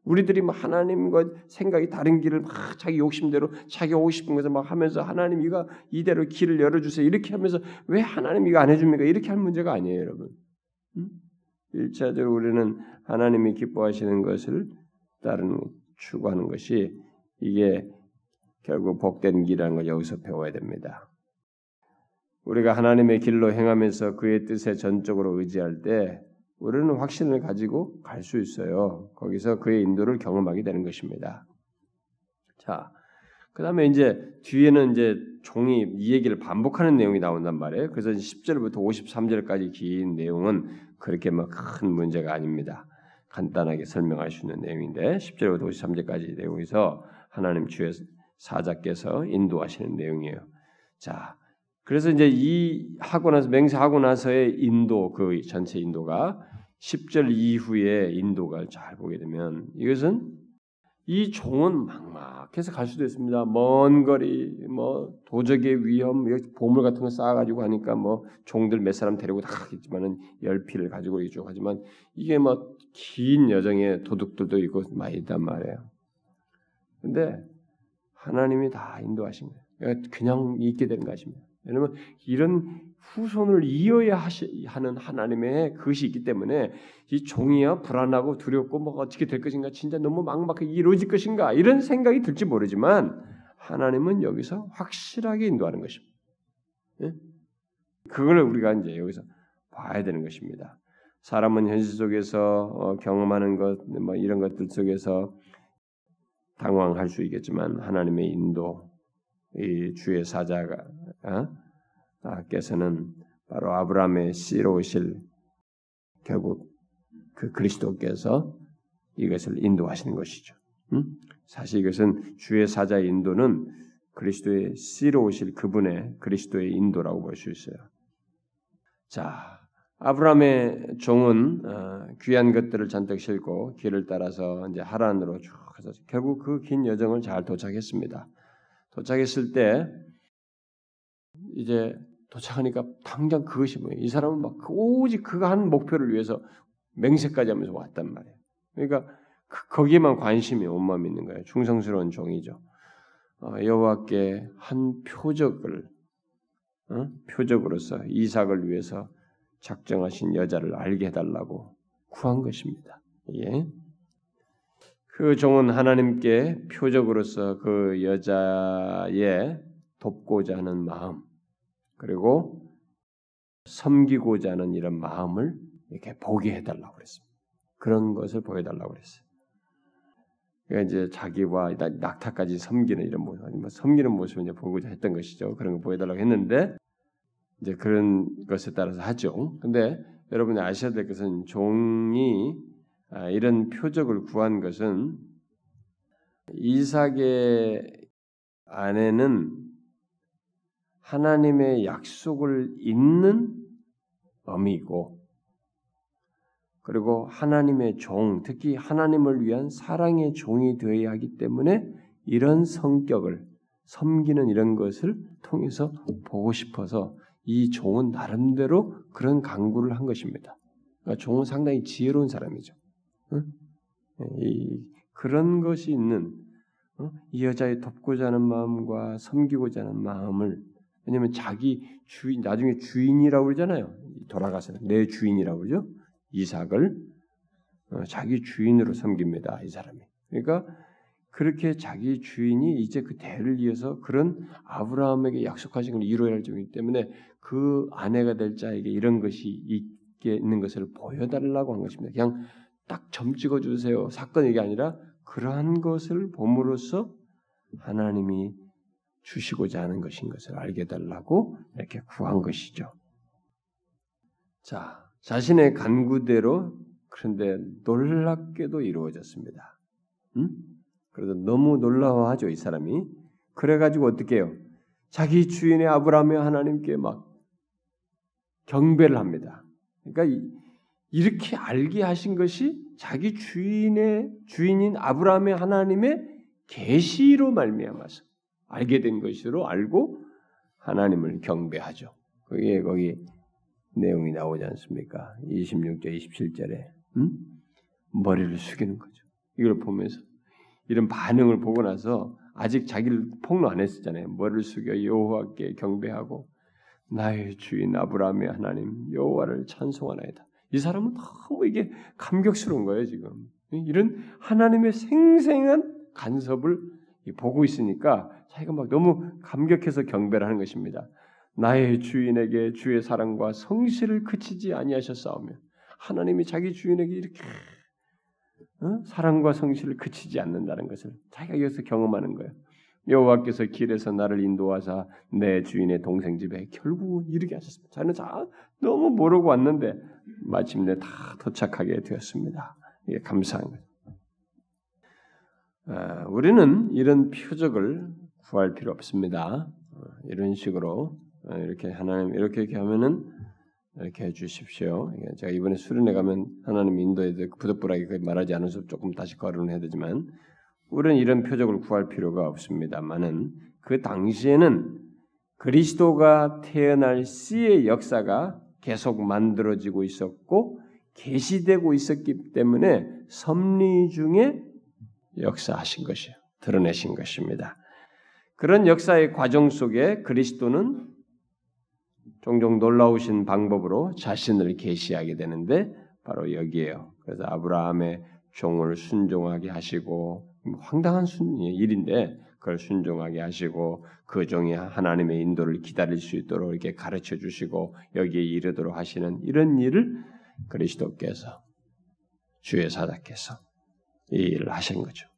우리들이 뭐 하나님과 생각이 다른 길을 막 자기 욕심대로 자기 오고 싶은 것을 막 하면서 하나님 이가 이대로 길을 열어주세요 이렇게 하면서 왜 하나님 이거 안 해줍니까 이렇게 할 문제가 아니에요 여러분. 일차적으로 우리는 하나님이 기뻐하시는 것을 따르는 추구하는 것이 이게 결국 복된 길이라는 걸 여기서 배워야 됩니다. 우리가 하나님의 길로 행하면서 그의 뜻에 전적으로 의지할 때 우리는 확신을 가지고 갈 수 있어요. 거기서 그의 인도를 경험하게 되는 것입니다. 자, 그 다음에 이제 뒤에는 이제 종이 이 얘기를 반복하는 내용이 나온단 말이에요. 그래서 10절부터 53절까지 긴 내용은 그렇게 뭐큰 문제가 아닙니다. 간단하게 설명할 수 있는 내용인데 10절부터 53절까지 내용에서 하나님 주의 사자께서 인도하시는 내용이에요. 자, 그래서 이제 이 하고 나서 맹세하고 나서의 인도 그 전체 인도가 10절 이후에 인도가 잘 보게 되면 이것은 이 종은 막막해서 갈 수도 있습니다. 먼 거리, 뭐 도적의 위험, 보물 같은 거 쌓아가지고 하니까 뭐 종들 몇 사람 데리고 다 하겠지만은 열피를 가지고 이쪽 하지만 이게 뭐 긴 여정에 도둑들도 있고 많이 있단 말이에요. 근데 하나님이 다 인도하신 거예요. 그냥 있게 되는 것입니다. 왜냐하면 이런 후손을 이어야 하는 하나님의 그것이 있기 때문에 이 종이야 불안하고 두렵고 뭐 어떻게 될 것인가 진짜 너무 막막하게 이루어질 것인가 이런 생각이 들지 모르지만 하나님은 여기서 확실하게 인도하는 것입니다. 예? 그걸 우리가 이제 여기서 봐야 되는 것입니다. 사람은 현실 속에서 어, 경험하는 것, 뭐 이런 것들 속에서 당황할 수 있겠지만 하나님의 인도, 이 주의 사자가 어? 께서는 바로 아브라함의 씨로 오실 결국 그 그리스도께서 이것을 인도하시는 것이죠. 음? 사실 이것은 주의 사자 인도는 그리스도의 씨로 오실 그분의 그리스도의 인도라고 볼 수 있어요. 자, 아브라함의 종은 어, 귀한 것들을 잔뜩 싣고 길을 따라서 이제 하란으로 쭉 가서 결국 그 긴 여정을 잘 도착했습니다. 도착했을 때 이제 도착하니까 당장 그것이 뭐예요? 이 사람은 막그 오직 그가 한 목표를 위해서 맹세까지 하면서 왔단 말이에요. 그러니까 그, 거기에만 관심이 온마음 있는 거예요. 충성스러운 종이죠. 어, 여호와께 한 표적을 어? 표적으로서 이삭을 위해서 작정하신 여자를 알게 해달라고 구한 것입니다. 예. 그 종은 하나님께 표적으로서 그 여자의 돕고자 하는 마음 그리고 섬기고자 하는 이런 마음을 이렇게 보게 해달라고 그랬습니다. 그런 것을 보여달라고 그랬어요. 그러니까 이제 자기와 낙타까지 섬기는 이런 모습, 아니면 섬기는 모습을 이제 보고자 했던 것이죠. 그런 거 보여달라고 했는데 이제 그런 것에 따라서 하죠. 근데 여러분이 아셔야 될 것은 종이 아, 이런 표적을 구한 것은 이삭의 아내는 하나님의 약속을 잇는 어미고 그리고 하나님의 종, 특히 하나님을 위한 사랑의 종이 되어야 하기 때문에 이런 성격을 섬기는 이런 것을 통해서 보고 싶어서 이 종은 나름대로 그런 강구를 한 것입니다. 그러니까 종은 상당히 지혜로운 사람이죠. 응? 이, 그런 것이 있는 어? 이 여자의 돕고자 하는 마음과 섬기고자 하는 마음을 왜냐하면 자기 주인 나중에 주인이라고 그러잖아요. 돌아가서 내 주인이라고 그러죠. 이삭을 어, 자기 주인으로 섬깁니다. 이 사람이. 그러니까 그렇게 자기 주인이 이제 그 대를 이어서 그런 아브라함에게 약속하신 걸 이루어야 할 정이기 때문에 그 아내가 될 자에게 이런 것이 있게 있는 것을 보여달라고 한 것입니다. 그냥 딱 점 찍어 주세요. 사건 이게 아니라 그러한 것을 봄으로써 하나님이 주시고자 하는 것인 것을 알게 달라고 이렇게 구한 것이죠. 자, 자신의 간구대로 그런데 놀랍게도 이루어졌습니다. 음? 그래도 너무 놀라워하죠 이 사람이. 그래가지고 어떻게 해요? 자기 주인의 아브라함의 하나님께 막 경배를 합니다. 그러니까 이렇게 알게 하신 것이 자기 주인의 주인인 아브라함의 하나님의 계시로 말미암아서 알게 된 것으로 알고 하나님을 경배하죠. 거기에 거기 내용이 나오지 않습니까? 26절, 27절에 음? 머리를 숙이는 거죠. 이걸 보면서 이런 반응을 보고 나서 아직 자기를 폭로 안 했었잖아요. 머리를 숙여 여호와께 경배하고 나의 주인 아브라함의 하나님 여호와를 찬송하나이다. 이 사람은 너무 이게 감격스러운 거예요 지금. 이런 하나님의 생생한 간섭을 보고 있으니까 자기가 막 너무 감격해서 경배를 하는 것입니다. 나의 주인에게 주의 사랑과 성실을 그치지 아니하셨사오며 하나님이 자기 주인에게 이렇게 어? 사랑과 성실을 그치지 않는다는 것을 자기가 여기서 경험하는 거예요. 여호와께서 길에서 나를 인도하사 내 주인의 동생 집에 결국 이르게 하셨습니다. 자는 자 너무 모르고 왔는데 마침내 다 도착하게 되었습니다. 이게 감사한. 아, 우리는 이런 표적을 구할 필요 없습니다. 어, 이런 식으로 어, 이렇게 하나님 이렇게 이렇게 하면은 이렇게 해주십시오. 제가 이번에 수련회 가면 하나님 인도에 부득불하게 말하지 않아서 조금 다시 거론해야 되지만 우리는 이런 표적을 구할 필요가 없습니다만은 그 당시에는 그리스도가 태어날 씨의 역사가 계속 만들어지고 있었고 계시되고 있었기 때문에 섭리 중에 역사하신 것이에요. 드러내신 것입니다. 그런 역사의 과정 속에 그리스도는 종종 놀라우신 방법으로 자신을 계시하게 되는데 바로 여기에요. 그래서 아브라함의 종을 순종하게 하시고 황당한 일인데 그걸 순종하게 하시고 그 종이 하나님의 인도를 기다릴 수 있도록 이렇게 가르쳐 주시고 여기에 이르도록 하시는 이런 일을 그리스도께서 주의 사자께서 이 일을 하신 거죠.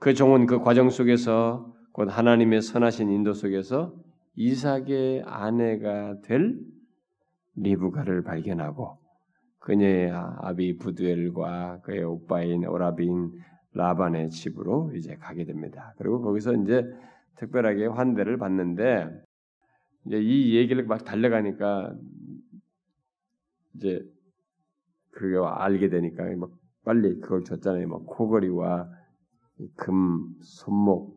그 종은 그 과정 속에서 곧 하나님의 선하신 인도 속에서 이삭의 아내가 될 리브가를 발견하고 그녀의 아비 부두엘과 그의 오빠인 오라빈 라반의 집으로 이제 가게 됩니다. 그리고 거기서 이제 특별하게 환대를 받는데 이제 이 얘기를 막 달려가니까 이제 그거 알게 되니까 막 빨리 그걸 줬잖아요. 막 코걸이와 금 손목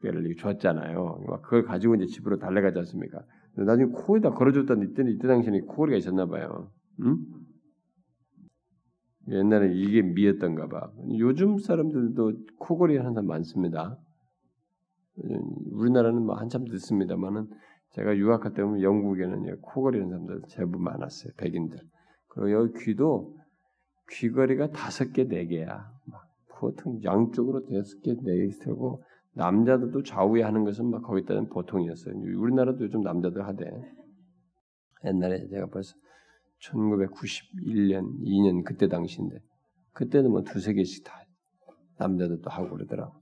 를 줬잖아요. 그걸 가지고 이제 집으로 달려가지 않습니까? 나중에 코에다 걸어줬던 이때는 이때 당시에 코걸이가 있었나 봐요. 응? 옛날에 이게 미였던가 봐. 요즘 사람들도 코걸이 하는 사람 많습니다. 우리나라는 뭐 한참 듣습니다만은 제가 유학할 때 보면 영국에는 코걸이 하는 사람들 제법 많았어요. 백인들. 그리고 여기 귀도 귀걸이가 다섯 개, 네 개야. 보통 양쪽으로 다섯 개, 네개 들고 남자들도 좌우에 하는 것은 막 거기다는 보통이었어요. 우리나라도 요즘 남자들 하대. 옛날에 제가 벌써 1991년, 2년 그때 당시인데 그때는 뭐 두세 개씩 다 남자들도 하고 그러더라고.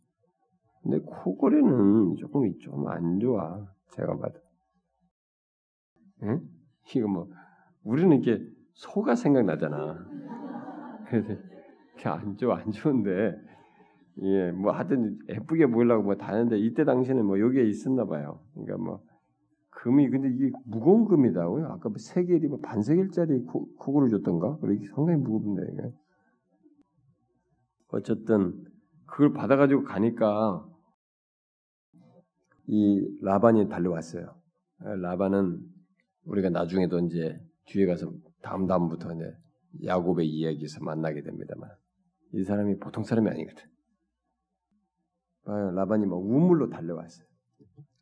근데 코골이는 조금 좀 안 좋아. 제가 봐도. 응? 이거 뭐 우리는 이게 소가 생각나잖아. 그래서 안 좋아 안 좋은데 예, 뭐 하여튼 예쁘게 보이려고 뭐 다는데 이때 당시에는 뭐 여기에 있었나 봐요. 그러니까 뭐 금이 근데 이게 무거운 금이다고요. 아까 뭐 세겔이 뭐 반세겔짜리 쿠구를 줬던가? 그렇게 상당히 무겁은데 이게. 어쨌든 그걸 받아가지고 가니까 이 라반이 달려왔어요. 라반은 우리가 나중에도 이제 뒤에 가서 다음 다음부터 이제 야곱의 이야기에서 만나게 됩니다만 이 사람이 보통 사람이 아니거든. 라반이 뭐 우물로 달려왔어요.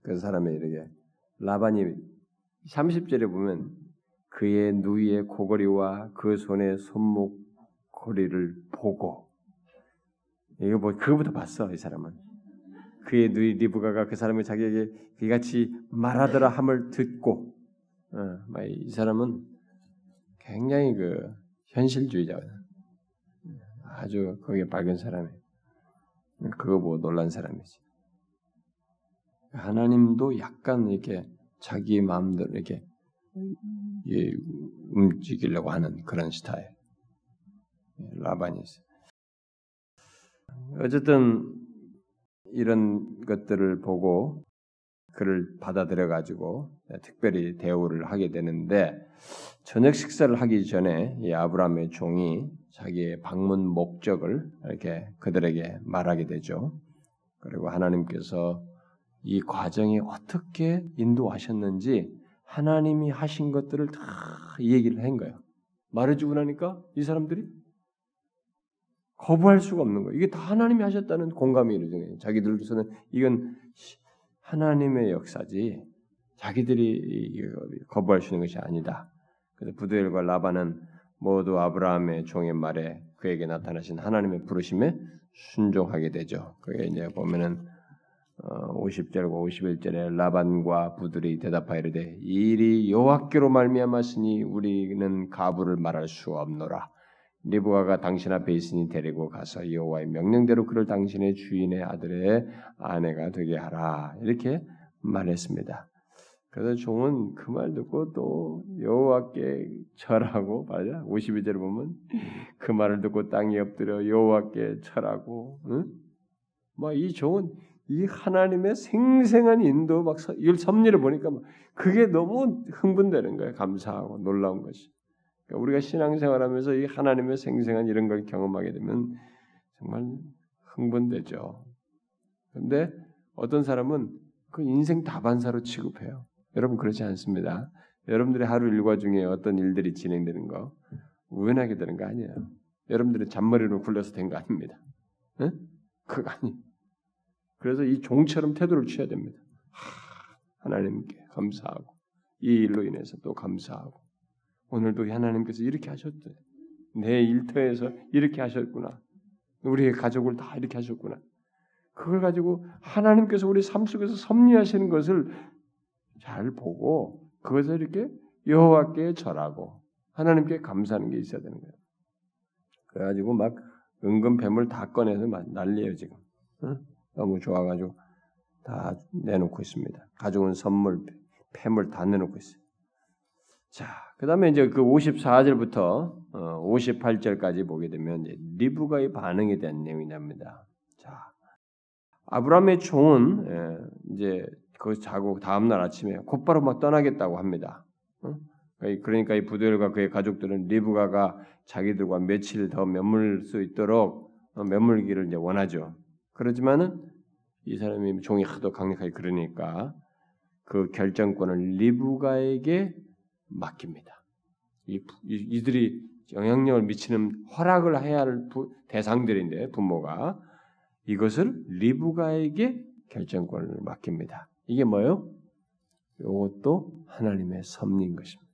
그 사람이 이렇게 라반이 30절에 보면 그의 누이의 고거리와 그 손의 손목 고리를 보고 이거 뭐 그거부터 봤어 이 사람은 그의 누이 리브가가 그 사람이 자기에게 이같이 말하더라 함을 듣고 어, 이 사람은 굉장히 그 현실주의자거든 아주 거기에 밝은 사람이에요 그거 보고 놀란 사람이지 하나님도 약간 이렇게 자기 마음대로 이렇게 예, 움직이려고 하는 그런 스타일. 라반이 있어요. 어쨌든 이런 것들을 보고 그를 받아들여 가지고 특별히 대우를 하게 되는데 저녁 식사를 하기 전에 이 아브라함의 종이 자기의 방문 목적을 이렇게 그들에게 말하게 되죠. 그리고 하나님께서 이 과정에 어떻게 인도하셨는지 하나님이 하신 것들을 다 얘기를 한 거예요. 말해주고 나니까 이 사람들이 거부할 수가 없는 거예요. 이게 다 하나님이 하셨다는 공감이 이루어져요. 자기들께서는 이건 하나님의 역사지 자기들이 거부할 수 있는 것이 아니다. 그래서 부두엘과 라반은 모두 아브라함의 종의 말에 그에게 나타나신 하나님의 부르심에 순종하게 되죠. 그게 이제 보면은 50절과 어, 51절에 라반과 부들이 대답하이르되 이 일이 여호와께로 말미암았으니 우리는 가부를 말할 수 없노라. 리브가가 당신 앞에 있으니 데리고 가서 여호와의 명령대로 그를 당신의 주인의 아들의 아내가 되게 하라. 이렇게 말했습니다. 그래서 종은 그 말 듣고 또 여호와께 절하고 맞아 52절을 보면 그 말을 듣고 땅에 엎드려 여호와께 절하고 응? 뭐이 종은 이 하나님의 생생한 인도 막 섭리를 보니까 그게 너무 흥분되는 거예요. 감사하고 놀라운 것이. 그러니까 우리가 신앙생활하면서 이 하나님의 생생한 이런 걸 경험하게 되면 정말 흥분되죠. 그런데 어떤 사람은 그 인생 다반사로 취급해요. 여러분 그렇지 않습니다. 여러분들의 하루 일과 중에 어떤 일들이 진행되는 거 우연하게 되는 거 아니에요. 여러분들의 잔머리로 굴려서 된 거 아닙니다. 응? 그거 아니. 그래서 이 종처럼 태도를 취해야 됩니다. 하 나님께 감사하고 이 일로 인해서 또 감사하고 오늘도 하나님께서 이렇게 하셨대. 내 일터에서 이렇게 하셨구나. 우리의 가족을 다 이렇게 하셨구나. 그걸 가지고 하나님께서 우리 삶 속에서 섭리하시는 것을 잘 보고 그것을 이렇게 여호와께 절하고 하나님께 감사하는 게 있어야 되는 거예요. 그래가지고 막 은근 뱀을 다 꺼내서 난리예요 지금. 응? 너무 좋아가지고 다 내놓고 있습니다. 가져온 선물, 폐물 다 내놓고 있어요. 자, 그 다음에 이제 그 54절부터 58절까지 어, 보게 되면 리브가의 반응에 대한 내용이 납니다. 자, 아브라함의 종은 예, 이제 그 자고 다음 날 아침에 곧바로 막 떠나겠다고 합니다. 그러니까 이 부들과 그의 가족들은 리브가가 자기들과 며칠 더 머물 수 있도록 어, 머물기를 이제 원하죠. 그렇지만은 이 사람이 종이 하도 강력하게 그러니까 그 결정권을 리브가에게 맡깁니다. 이, 이들이 영향력을 미치는 허락을 해야 할 부, 대상들인데 부모가 이것을 리브가에게 결정권을 맡깁니다. 이게 뭐요? 이것도 하나님의 섭리인 것입니다.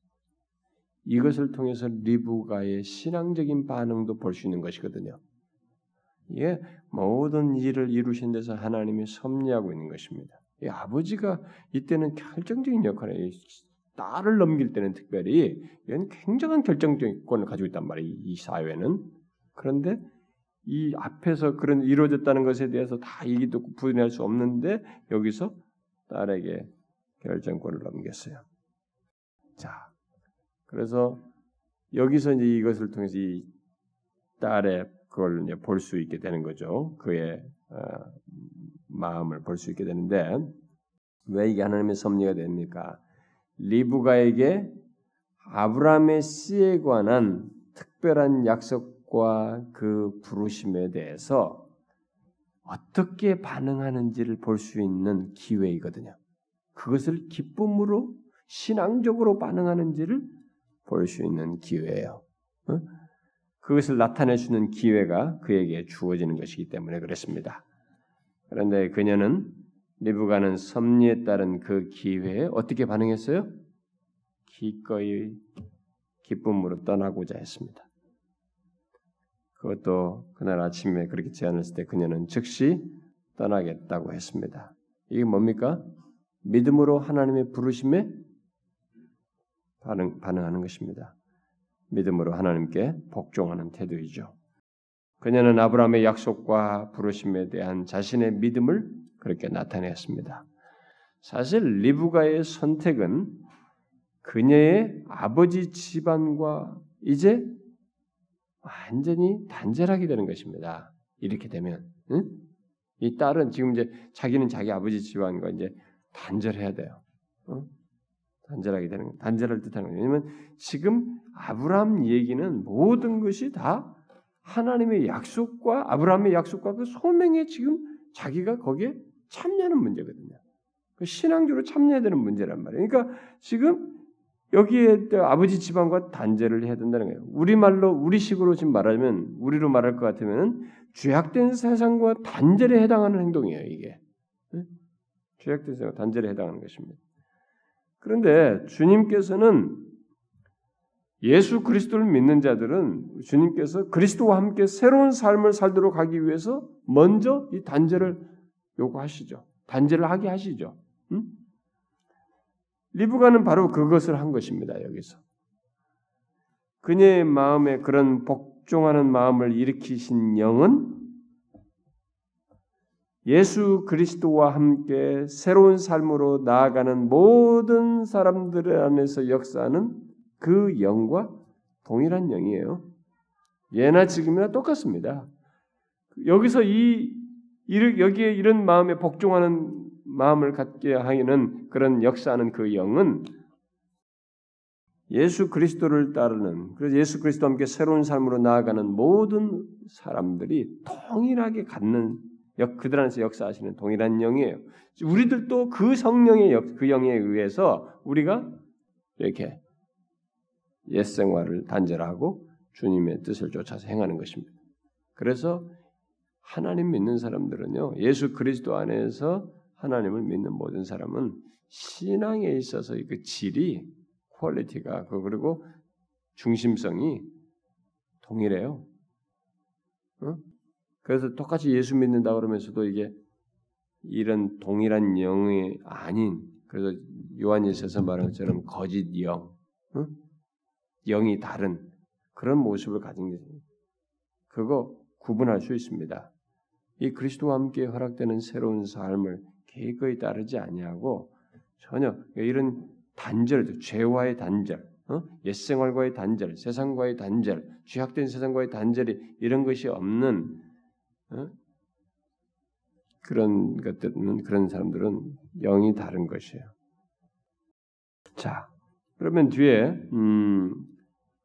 이것을 통해서 리브가의 신앙적인 반응도 볼 수 있는 것이거든요. 예, 모든 일을 이루신 데서 하나님이 섭리하고 있는 것입니다. 이 아버지가 이때는 결정적인 역할을. 딸을 넘길 때는 특별히 이건 굉장한 결정권을 가지고 있단 말이에요. 이 사회는. 그런데 이 앞에서 그런 이루어졌다는 것에 대해서 다 얘기도 부인할 수 없는데 여기서 딸에게 결정권을 넘겼어요. 자, 그래서 여기서 이제 이것을 통해서 이 딸의 그걸 이제 볼 수 있게 되는 거죠. 그의 어, 마음을 볼 수 있게 되는데 왜 이게 하나님의 섭리가 됩니까? 리브가에게 아브라함의 씨에 관한 특별한 약속과 그 부르심에 대해서 어떻게 반응하는지를 볼 수 있는 기회이거든요. 그것을 기쁨으로 신앙적으로 반응하는지를 볼 수 있는 기회예요. 어? 그것을 나타내 주는 기회가 그에게 주어지는 것이기 때문에 그렇습니다. 그런데 그녀는 리브가는 섭리에 따른 그 기회에 어떻게 반응했어요? 기꺼이 기쁨으로 떠나고자 했습니다. 그것도 그날 아침에 그렇게 제안했을 때 그녀는 즉시 떠나겠다고 했습니다. 이게 뭡니까? 믿음으로 하나님의 부르심에 반응, 반응하는 것입니다. 믿음으로 하나님께 복종하는 태도이죠. 그녀는 아브라함의 약속과 부르심에 대한 자신의 믿음을 그렇게 나타냈습니다. 사실 리브가의 선택은 그녀의 아버지 집안과 이제 완전히 단절하게 되는 것입니다. 이렇게 되면 응? 이 딸은 지금 이제 자기는 자기 아버지 집안과 이제 단절해야 돼요. 어? 단절하게 되는 거, 단절할 듯하는 거예요. 왜냐하면 지금 아브라함 얘기는 모든 것이 다 하나님의 약속과 아브라함의 약속과 그 소명에 지금 자기가 거기에 참여하는 문제거든요. 그 신앙적으로 참여해야 되는 문제란 말이에요. 그러니까 지금 여기에 아버지 집안과 단절을 해야 된다는 거예요. 우리 말로 우리식으로 지금 말하면 우리로 말할 것 같으면 죄악된 세상과 단절에 해당하는 행동이에요. 이게 죄악된 세상 단절에 해당하는 것입니다. 그런데 주님께서는 예수 그리스도를 믿는 자들은 주님께서 그리스도와 함께 새로운 삶을 살도록 하기 위해서 먼저 이 단절을 요구하시죠. 단절을 하게 하시죠. 응? 리브가는 바로 그것을 한 것입니다. 여기서 그녀의 마음에 그런 복종하는 마음을 일으키신 영은 예수 그리스도와 함께 새로운 삶으로 나아가는 모든 사람들 안에서 역사하는 그 영과 동일한 영이에요. 예나 지금이나 똑같습니다. 여기서 이 여기에 이런 마음에 복종하는 마음을 갖게 하는 그런 역사하는 그 영은 예수 그리스도를 따르는 그래서 예수 그리스도와 함께 새로운 삶으로 나아가는 모든 사람들이 동일하게 갖는 그들 안에서 역사하시는 동일한 영이에요. 우리들도 그 성령의 역, 그 영에 의해서 우리가 이렇게 옛 생활을 단절하고 주님의 뜻을 쫓아서 행하는 것입니다. 그래서 하나님 믿는 사람들은요, 예수 그리스도 안에서 하나님을 믿는 모든 사람은 신앙에 있어서 그 질이, quality가, 그 그리고 중심성이 동일해요. 어? 그래서 똑같이 예수 믿는다 그러면서도 이게 이런 동일한 영이 아닌 그래서 요한일서에서 말한 것처럼 거짓 영, 어? 영이 다른 그런 모습을 가진 게 그거 구분할 수 있습니다. 이 그리스도와 함께 허락되는 새로운 삶을 계획에 따르지 아니하고 전혀 이런 단절, 죄와의 단절, 어? 옛 생활과의 단절, 세상과의 단절, 죄악된 세상과의 단절이 이런 것이 없는 어? 그런 것들은 그런 사람들은 영이 다른 것이에요. 자, 그러면 뒤에 음,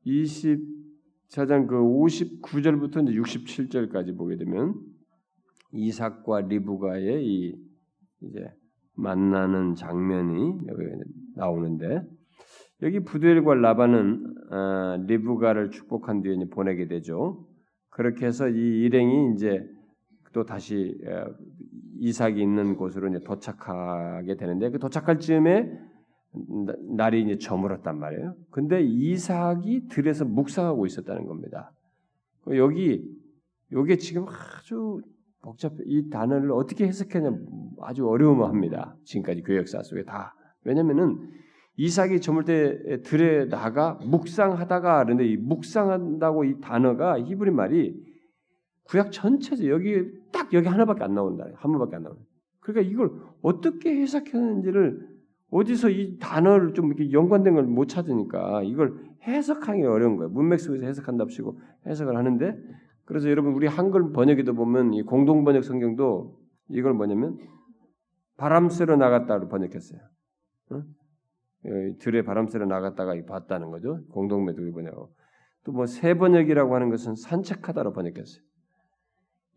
24장 그 59절부터 이제 67절까지 보게 되면 이삭과 리브가의 이 이제 만나는 장면이 여기 나오는데 여기 부두엘과 라반은 아, 리브가를 축복한 뒤에 보내게 되죠. 그렇게 해서 이 일행이 이제 또 다시 어, 이삭이 있는 곳으로 이제 도착하게 되는데 그 도착할 즈음에 날이 이제 저물었단 말이에요. 근데 이삭이 들에서 묵상하고 있었다는 겁니다. 여기 요게 지금 아주 복잡 이 단어를 어떻게 해석하냐 아주 어려움합니다. 지금까지 교회 역사 속에 다 왜냐면은 이삭이 저물 때 들에 나가 묵상하다가 그런데 이 묵상한다고 이 단어가 히브리 말이 구약 전체죠. 여기 딱 여기 하나밖에 안 나온다. 한 번밖에 안 나온다. 그러니까 이걸 어떻게 해석하는지를 어디서 이 단어를 좀 이렇게 연관된 걸 못 찾으니까 이걸 해석하기 어려운 거예요. 문맥 속에서 해석한답시고 해석을 하는데 그래서 여러분 우리 한글 번역에도 보면 이 공동 번역 성경도 이걸 뭐냐면 바람 쐬러 나갔다로 번역했어요. 어? 들에 바람 쐬러 나갔다가 봤다는 거죠. 공동 번역이 번역. 또뭐 새 번역이라고 하는 것은 산책하다로 번역했어요.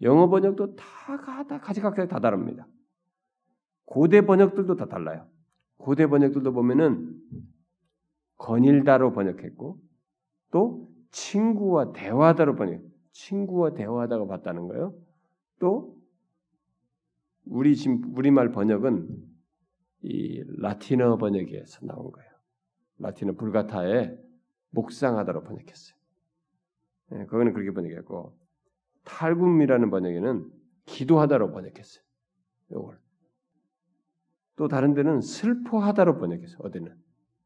영어 번역도 다, 다 가지각색 다 다릅니다. 고대 번역들도 다 달라요. 고대 번역들도 보면은 거닐다로 번역했고 또 친구와 대화다로 번역. 친구와 대화하다가 봤다는 거예요. 또 우리 지금 우리말 번역은 이 라틴어 번역에서 나온 거예요. 라틴어 불가타에 묵상하다로 번역했어요. 예, 그거는 그렇게 번역했고 탈굼이라는 번역에는 기도하다로 번역했어요. 요걸 또 다른 데는 슬퍼하다로 번역했어요. 어디는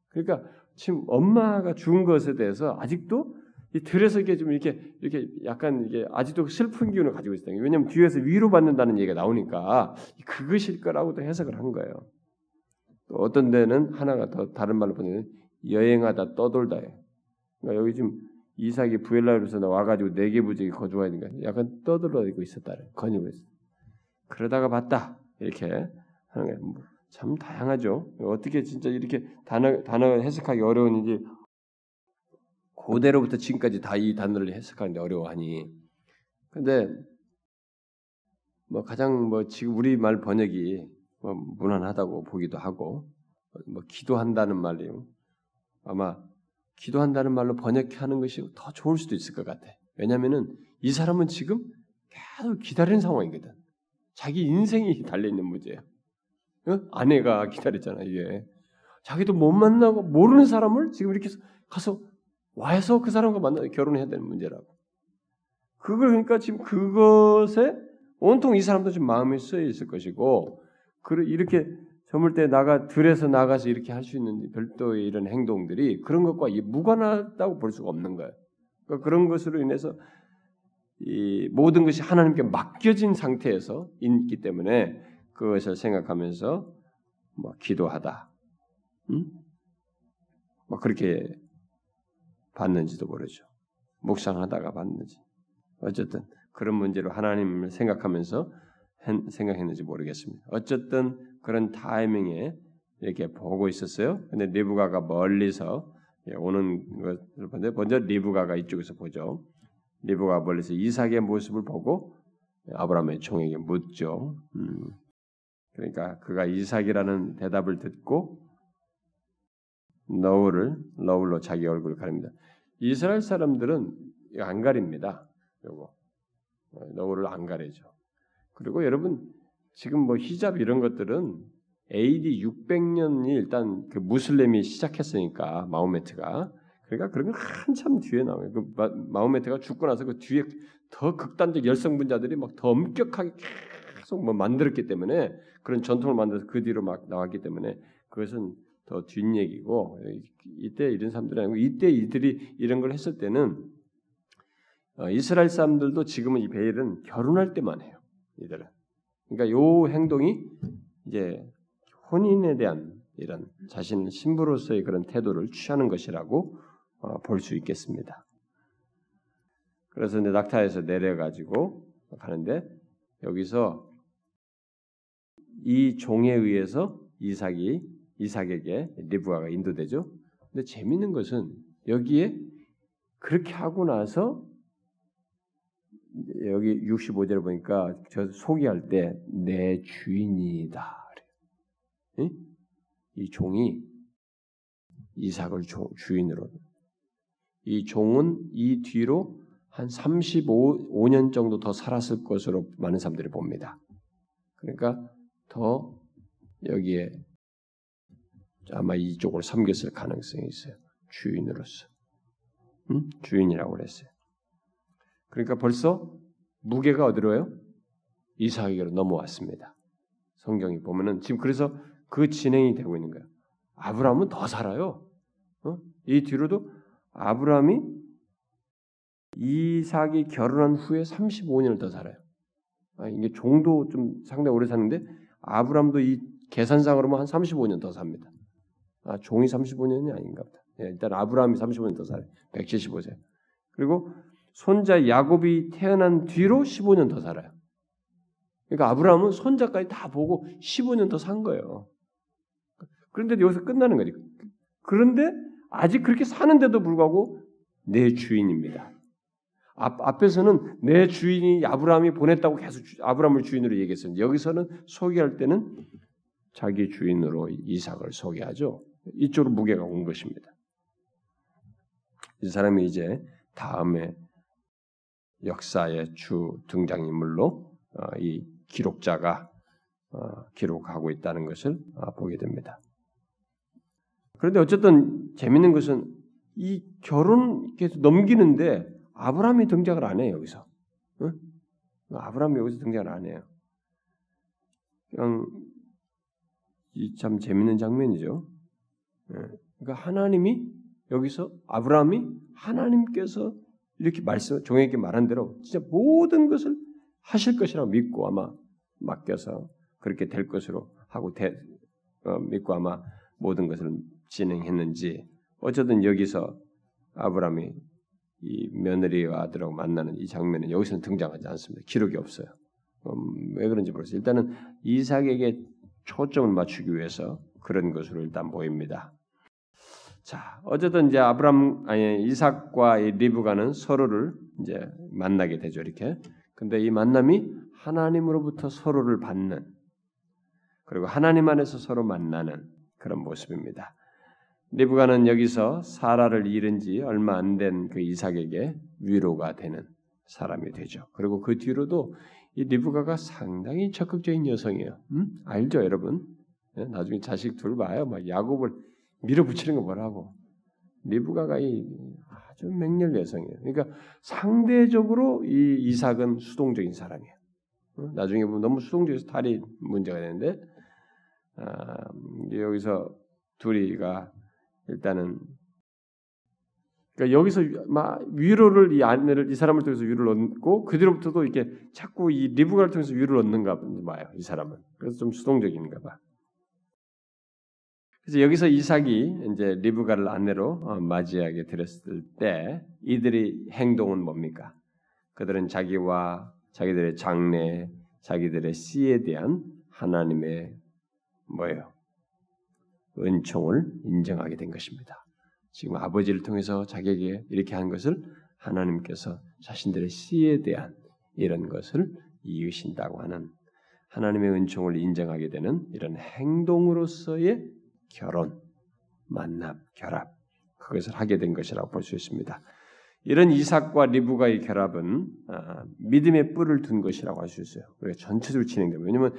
그러니까 지금 엄마가 죽은 것에 대해서 아직도 이 들에서 이게 좀 이렇게 이렇게 약간 이게 아직도 슬픈 기운을 가지고 있어요. 왜냐하면 뒤에서 위로 받는다는 얘기가 나오니까 그것일 거라고도 해석을 한 거예요. 또 어떤 데는 하나가 더 다른 말로 보면 여행하다 떠돌다 그러니까 여기 지금 이삭이 부엘라에서 와가지고 네개 부족이 거주해야 되니까 약간 떠들어다니고 있었다. 거니고 있어. 그러다가 봤다 이렇게 하는 거예요. 뭐참 다양하죠. 어떻게 진짜 이렇게 단어 단어 해석하기 어려운 이제 고대로부터 지금까지 다 이 단어를 해석하는데 어려워하니. 근데 뭐 가장 뭐 지금 우리 말 번역이 뭐 무난하다고 보기도 하고 뭐 기도한다는 말이요. 아마 기도한다는 말로 번역하는 것이 더 좋을 수도 있을 것 같아. 왜냐하면은 이 사람은 지금 계속 기다리는 상황이거든. 자기 인생이 달려 있는 문제야. 어? 아내가 기다렸잖아 이게. 자기도 못 만나고 모르는 사람을 지금 이렇게 가서 와서 그 사람과 만나 결혼해야 되는 문제라고. 그걸 그러니까 지금 그것에 온통 이 사람도 지금 마음이 쓰여 있을 것이고, 이렇게 저물 때 나가 들에서 나가서 이렇게 할 수 있는 별도의 이런 행동들이 그런 것과 무관하다고 볼 수가 없는 거예요. 그러니까 그런 것으로 인해서 이 모든 것이 하나님께 맡겨진 상태에서 있기 때문에 그것을 생각하면서 뭐 기도하다, 음? 뭐 그렇게 봤는지도 모르죠. 묵상하다가 봤는지. 어쨌든 그런 문제로 하나님을 생각하면서 생각했는지 모르겠습니다. 어쨌든 그런 타이밍에 이렇게 보고 있었어요. 근데 리브가가 멀리서 오는 것을 보는데 먼저 리브가가 이쪽에서 보죠. 리브가 멀리서 이삭의 모습을 보고 아브라함의 종에게 묻죠. 음. 그러니까 그가 이삭이라는 대답을 듣고 너울을 너울로 자기 얼굴을 가립니다. 이스라엘 사람들은 안 가립니다. 요거 너울을 안 가리죠. 그리고 여러분 지금 뭐 히잡 이런 것들은 AD 600년이 일단 그 무슬림이 시작했으니까 마호메트가 그러니까 그런 건 한참 뒤에 나와요. 그 마호메트가 죽고 나서 그 뒤에 더 극단적 열성 분자들이 막 더 엄격하게 계속 뭐 만들었기 때문에 그런 전통을 만들어서 그 뒤로 막 나왔기 때문에 그것은 더 뒷얘기고 이때 이런 사람들이 아니고 이때 이들이 이런 걸 했을 때는 어, 이스라엘 사람들도 지금은 이 베일은 결혼할 때만 해요. 이들은 그러니까 요 행동이 이제 혼인에 대한 이런 자신 신부로서의 그런 태도를 취하는 것이라고 어, 볼 수 있겠습니다. 그래서 이제 낙타에서 내려가지고 가는데 여기서 이 종에 의해서 이삭이 이삭에게 리브가가 인도되죠. 근데 재밌는 것은 여기에 그렇게 하고 나서 여기 65절을 보니까 저 소개할 때 내 주인이다. 응? 이 종이 이삭을 주인으로 이 종은 이 뒤로 한 35년 정도 더 살았을 것으로 많은 사람들이 봅니다. 그러니까 더 여기에 아마 이쪽을 섬겼을 가능성이 있어요. 주인으로서. 응? 주인이라고 그랬어요. 그러니까 벌써 무게가 어디로요? 이삭에게로 넘어왔습니다. 성경이 보면은 지금 그래서 그 진행이 되고 있는 거예요. 아브라함은 더 살아요. 어? 이 뒤로도 아브라함이 이삭이 결혼한 후에 35년을 더 살아요. 아, 이게 종도 좀 상당히 오래 사는데 아브라함도 이 계산상으로만 한 35년 더 삽니다. 아, 종이 35년이 아닌가 보다. 예, 일단 아브라함이 35년 더 살아요. 175세. 그리고 손자 야곱이 태어난 뒤로 15년 더 살아요. 그러니까 아브라함은 손자까지 다 보고 15년 더 산 거예요. 그런데 여기서 끝나는 거지. 그런데 아직 그렇게 사는데도 불구하고 내 주인입니다. 앞, 앞에서는 내 주인이 아브라함이 보냈다고 계속 아브라함을 주인으로 얘기했어요. 여기서는 소개할 때는 자기 주인으로 이삭을 소개하죠. 이쪽으로 무게가 온 것입니다. 이 사람이 이제 다음에 역사의 주 등장인물로 어, 이 기록자가 어, 기록하고 있다는 것을 어, 보게 됩니다. 그런데 어쨌든 재밌는 것은 이 결혼 계속 넘기는데 아브라함이 등장을 안 해요 여기서. 응? 아브라함이 여기서 등장을 안 해요. 그냥 참 재밌는 장면이죠. 예. 그러니까 하나님이 여기서 아브라함이 하나님께서 이렇게 말씀 종에게 말한 대로 진짜 모든 것을 하실 것이라고 믿고 아마 맡겨서 그렇게 될 것으로 하고 대, 어, 믿고 아마 모든 것을 진행했는지 어쨌든 여기서 아브라함이 이 며느리와 아들하고 만나는 이 장면은 여기서는 등장하지 않습니다. 기록이 없어요. 음, 왜 그런지 모르겠어요. 일단은 이삭에게 초점을 맞추기 위해서 그런 것으로 일단 보입니다. 자, 어쨌든 이제 아브람 아니 이삭과 이 리브가는 서로를 이제 만나게 되죠. 이렇게. 근데 이 만남이 하나님으로부터 서로를 받는 그리고 하나님 안에서 서로 만나는 그런 모습입니다. 리브가는 여기서 사라를 잃은 지 얼마 안 된 그 이삭에게 위로가 되는 사람이 되죠. 그리고 그 뒤로도 이 리브가가 상당히 적극적인 여성이에요. 음? 알죠, 여러분? 예? 나중에 자식 둘 봐요. 막 야곱을 밀어붙이는 거 뭐라고? 리브가가 이 아주 맹렬 여성이에요. 그러니까 상대적으로 이 이삭은 수동적인 사람이에요. 어? 나중에 보면 너무 수동적이어서 탈이 문제가 되는데 아, 여기서 둘이가 일단은 그러니까 여기서 막 위로를 이 아내를 이 사람을 통해서 위로를 얻고 그 뒤로부터도 이렇게 자꾸 이 리브가를 통해서 위로를 얻는가 봐요. 이 사람은 그래서 좀 수동적인가 봐. 그래서 여기서 이삭이 이제 리브가를 아내로 어, 맞이하게 들었을 때 이들의 행동은 뭡니까? 그들은 자기와 자기들의 장래, 자기들의 씨에 대한 하나님의 뭐예요? 은총을 인정하게 된 것입니다. 지금 아버지를 통해서 자기에게 이렇게 한 것을 하나님께서 자신들의 씨에 대한 이런 것을 이으신다고 하는 하나님의 은총을 인정하게 되는 이런 행동으로서의 결혼, 만남, 결합 그것을 하게 된 것이라고 볼 수 있습니다. 이런 이삭과 리브가의 결합은 아, 믿음의 뿔을 둔 것이라고 할 수 있어요. 우리가 전체적으로 진행됩니다. 왜냐하면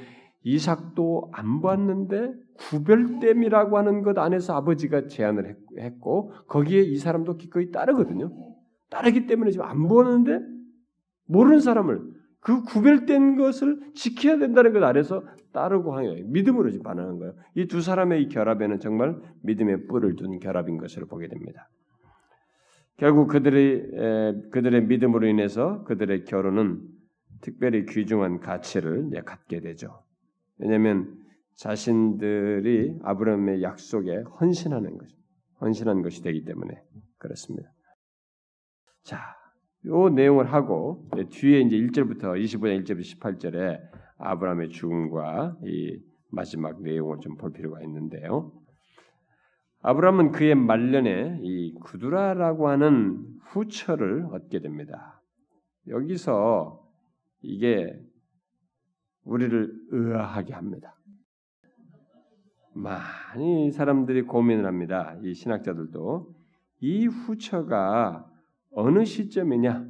이삭도 안 봤는데 구별됨이라고 하는 것 안에서 아버지가 제안을 했고 거기에 이 사람도 기꺼이 따르거든요. 따르기 때문에 지금 안 보는데 모르는 사람을 그 구별된 것을 지켜야 된다는 것 안에서 따르고 거예요. 믿음으로 지금 반응한 거예요. 이 두 사람의 이 결합에는 정말 믿음의 뿔을 둔 결합인 것을 보게 됩니다. 결국 그들의 그들의 믿음으로 인해서 그들의 결혼은 특별히 귀중한 가치를 갖게 되죠. 왜냐하면 자신들이 아브라함의 약속에 헌신하는 것, 헌신한 것이 되기 때문에 그렇습니다. 자, 요 내용을 하고 뒤에 이제 1절부터 25장 1절부터 18절에 아브라함의 죽음과 이 마지막 내용을 좀 볼 필요가 있는데요. 아브라함은 그의 말년에 이 구두라라고 하는 후처를 얻게 됩니다. 여기서 이게 우리를 의아하게 합니다. 많이 사람들이 고민을 합니다. 이 신학자들도 이 후처가 어느 시점이냐?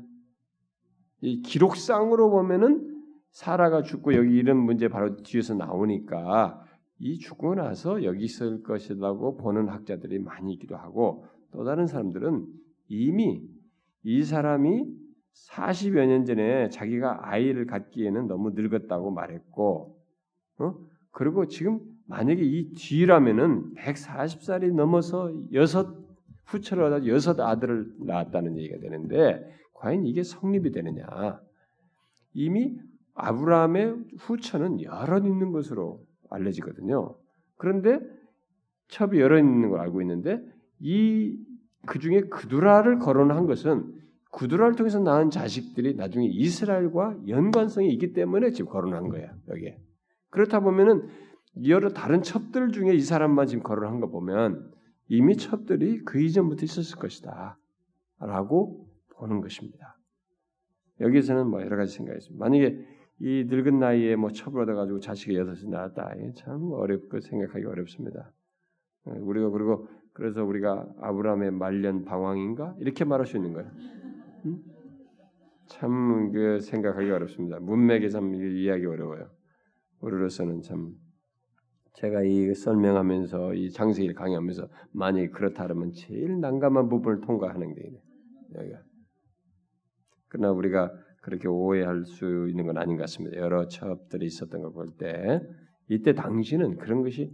이 기록상으로 보면은 사라가 죽고 여기 이런 문제 바로 뒤에서 나오니까 이 죽고 나서 여기 있을 것이라고 보는 학자들이 많이 있기도 하고 또 다른 사람들은 이미 이 사람이 40여 년 전에 자기가 아이를 갖기에는 너무 늙었다고 말했고, 어? 그리고 지금 만약에 이 뒤라면은 140살이 넘어서 여섯 후처를 얻어 여섯 아들을 낳았다는 얘기가 되는데 과연 이게 성립이 되느냐? 이미 아브라함의 후처는 여러 있는 것으로 알려지거든요. 그런데 첩이 여러 있는 걸 알고 있는데 이 그 중에 그두라를 거론한 것은 구두라를 통해서 낳은 자식들이 나중에 이스라엘과 연관성이 있기 때문에 지금 거론한 거예요. 여기에. 그렇다 보면은 여러 다른 첩들 중에 이 사람만 지금 거론한 거 보면 이미 첩들이 그 이전부터 있었을 것이다. 라고 보는 것입니다. 여기서는 뭐 여러 가지 생각이 있습니다. 만약에 이 늙은 나이에 뭐 첩을 얻어가지고 자식이 여섯이 낳았다. 참 어렵고 생각하기 어렵습니다. 예, 우리가 그리고 그래서 우리가 아브라함의 말년 방황인가 이렇게 말할 수 있는 거예요. 음? 참그 생각하기 어렵습니다. 문맥에 참 이해하기 어려워요. 우리로서는 참 제가 이 설명하면서 이 장세기를 강의하면서 만약에 그렇다면 제일 난감한 부분을 통과하는 게. 그러나 우리가 그렇게 오해할 수 있는 건 아닌 것 같습니다. 여러 첩들이 있었던 걸 볼 때 이때 당시는 그런 것이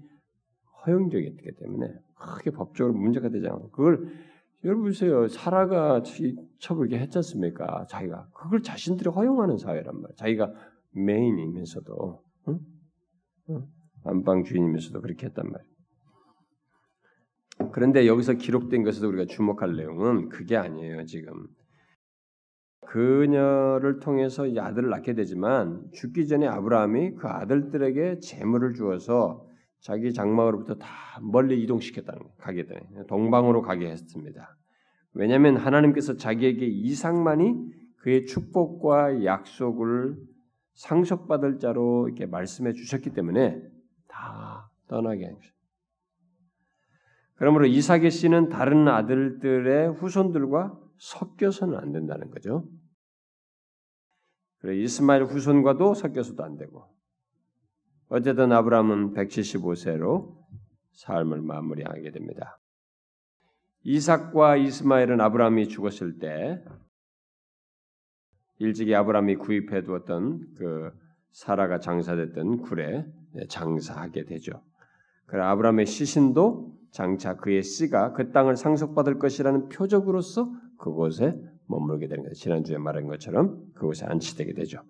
허용적이었기 때문에 크게 법적으로 문제가 되지 않고 그걸 여러분 보세요. 사라가 첩을 이렇게 했지 않습니까? 자기가 그걸 자신들이 허용하는 사회란 말이야. 자기가 메인이면서도 응? 응? 안방 주인이면서도 그렇게 했단 말이에요. 그런데 여기서 기록된 것에서 우리가 주목할 내용은 그게 아니에요. 지금 그녀를 통해서 이 아들을 낳게 되지만 죽기 전에 아브라함이 그 아들들에게 재물을 주어서 자기 장막으로부터 다 멀리 이동시켰다는 거, 가게 돼 동방으로 가게 했습니다. 왜냐하면 하나님께서 자기에게 이상만이 그의 축복과 약속을 상속받을 자로 이렇게 말씀해 주셨기 때문에 다 떠나게 한 것입니다. 그러므로 이삭의 씨는 다른 아들들의 후손들과 섞여서는 안 된다는 거죠. 그래 이스마엘 후손과도 섞여서도 안 되고 어쨌든 아브라함은 175세로 삶을 마무리하게 됩니다. 이삭과 이스마엘은 아브라함이 죽었을 때 일찍이 아브라함이 구입해 두었던 그 사라가 장사됐던 굴에 장사하게 되죠. 그래 아브라함의 시신도 장차 그의 씨가 그 땅을 상속받을 것이라는 표적으로서 그곳에 머물게 되는 거죠. 지난주에 말한 것처럼 그곳에 안치되게 되죠.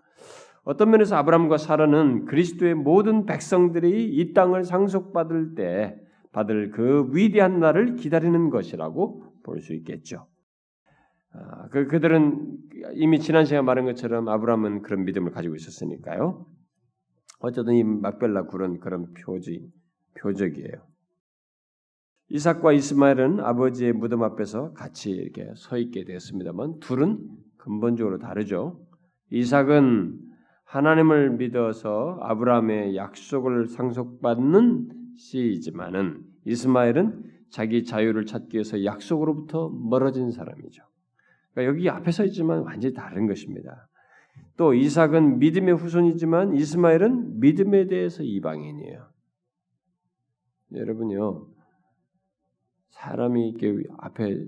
어떤 면에서 아브라함과 사라는 그리스도의 모든 백성들이 이 땅을 상속받을 때 받을 그 위대한 날을 기다리는 것이라고 볼 수 있겠죠. 아, 그 그들은 이미 지난 시간 말한 것처럼 아브라함은 그런 믿음을 가지고 있었으니까요. 어쨌든 이 막벨라 굴은 그런 표지 표적이에요. 이삭과 이스마엘은 아버지의 무덤 앞에서 같이 이렇게 서 있게 되었습니다만 둘은 근본적으로 다르죠. 이삭은 하나님을 믿어서 아브라함의 약속을 상속받는 씨이지만은 이스마엘은 자기 자유를 찾기 위해서 약속으로부터 멀어진 사람이죠. 그러니까 여기 앞에 서 있지만 완전히 다른 것입니다. 또 이삭은 믿음의 후손이지만 이스마엘은 믿음에 대해서 이방인이에요. 여러분요, 사람이 이렇게 앞에